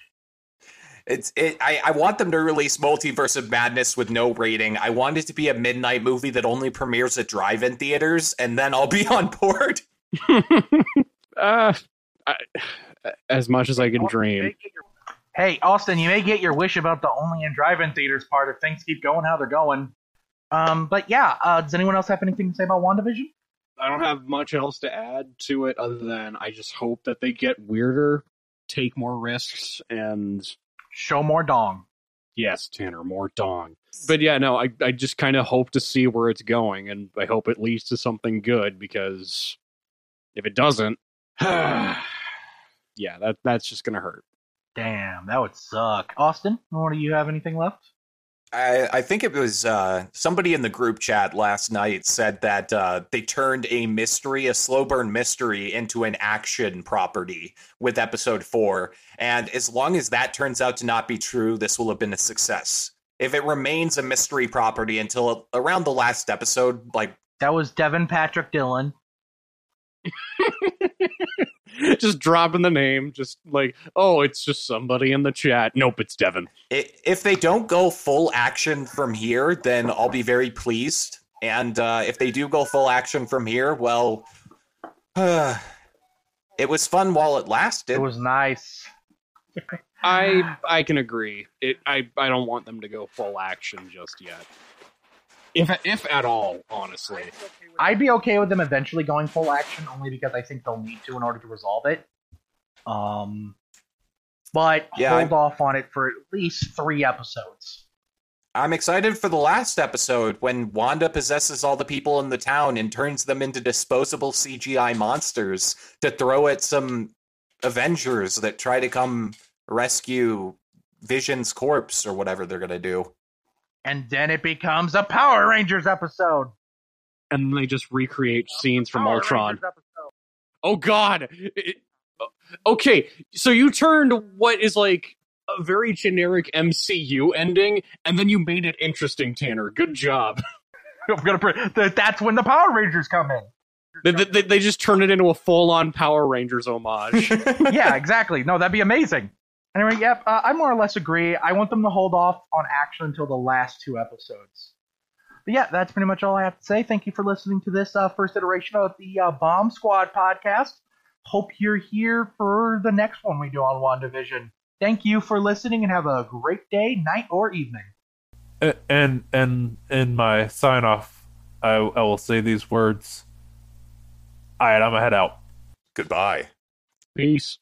It's it. I, I want them to release Multiverse of Madness with no rating. I want it to be a midnight movie that only premieres at drive-in theaters, and then I'll be on board. uh, I, as much as I can dream. Hey, Austin, you may get your wish about the only in drive-in theaters part if things keep going how they're going. Um, but yeah, uh, does anyone else have anything to say about WandaVision? I don't have much else to add to it other than I just hope that they get weirder, take more risks, and Show more dong. yes, Tanner, more dong. But yeah, no, I, I just kind of hope to see where it's going, and I hope it leads to something good because if it doesn't, yeah, that that's just gonna hurt. Damn, that would suck. Austin, do you have anything left? I, I think it was uh, somebody in the group chat last night said that uh, they turned a mystery, a slow burn mystery, into an action property with episode four. And as long as that turns out to not be true, this will have been a success. If it remains a mystery property until around the last episode, like That was Devin Patrick Dillon. just dropping the name, just like, oh, it's just somebody in the chat. Nope, it's Devin. if they don't go full action from here, then I'll be very pleased. And uh, if they do go full action from here, well, it was fun while it lasted. It was nice. I I can agree. It I I don't want them to go full action just yet. If if at all, honestly. I'd be okay with them eventually going full action, only because I think they'll need to in order to resolve it. Um, but Yeah, hold off on it for at least three episodes. I'm excited for the last episode when Wanda possesses all the people in the town and turns them into disposable CGI monsters to throw at some Avengers that try to come rescue Vision's corpse or whatever they're gonna do. And then it becomes a Power Rangers episode. And then they just recreate scenes from Power Ultron. Oh God. It- okay, so you turned what is like a very generic MCU ending, and then you made it interesting, Tanner. Good job. I'm gonna. Pre- th- that's when the Power Rangers come in. They, they, they just turned it into a full-on Power Rangers homage. yeah, exactly. No, that'd be amazing. Anyway, yep, uh, I more or less agree. I want them to hold off on action until the last two episodes. But yeah, that's pretty much all I have to say. Thank you for listening to this uh, first iteration of the uh, Bomb Squad podcast. Hope you're here for the next one we do on WandaVision. Thank you for listening and have a great day, night, or evening. And and in my sign off, I, I will say these words. All right, I'm gonna head out. Goodbye. Peace.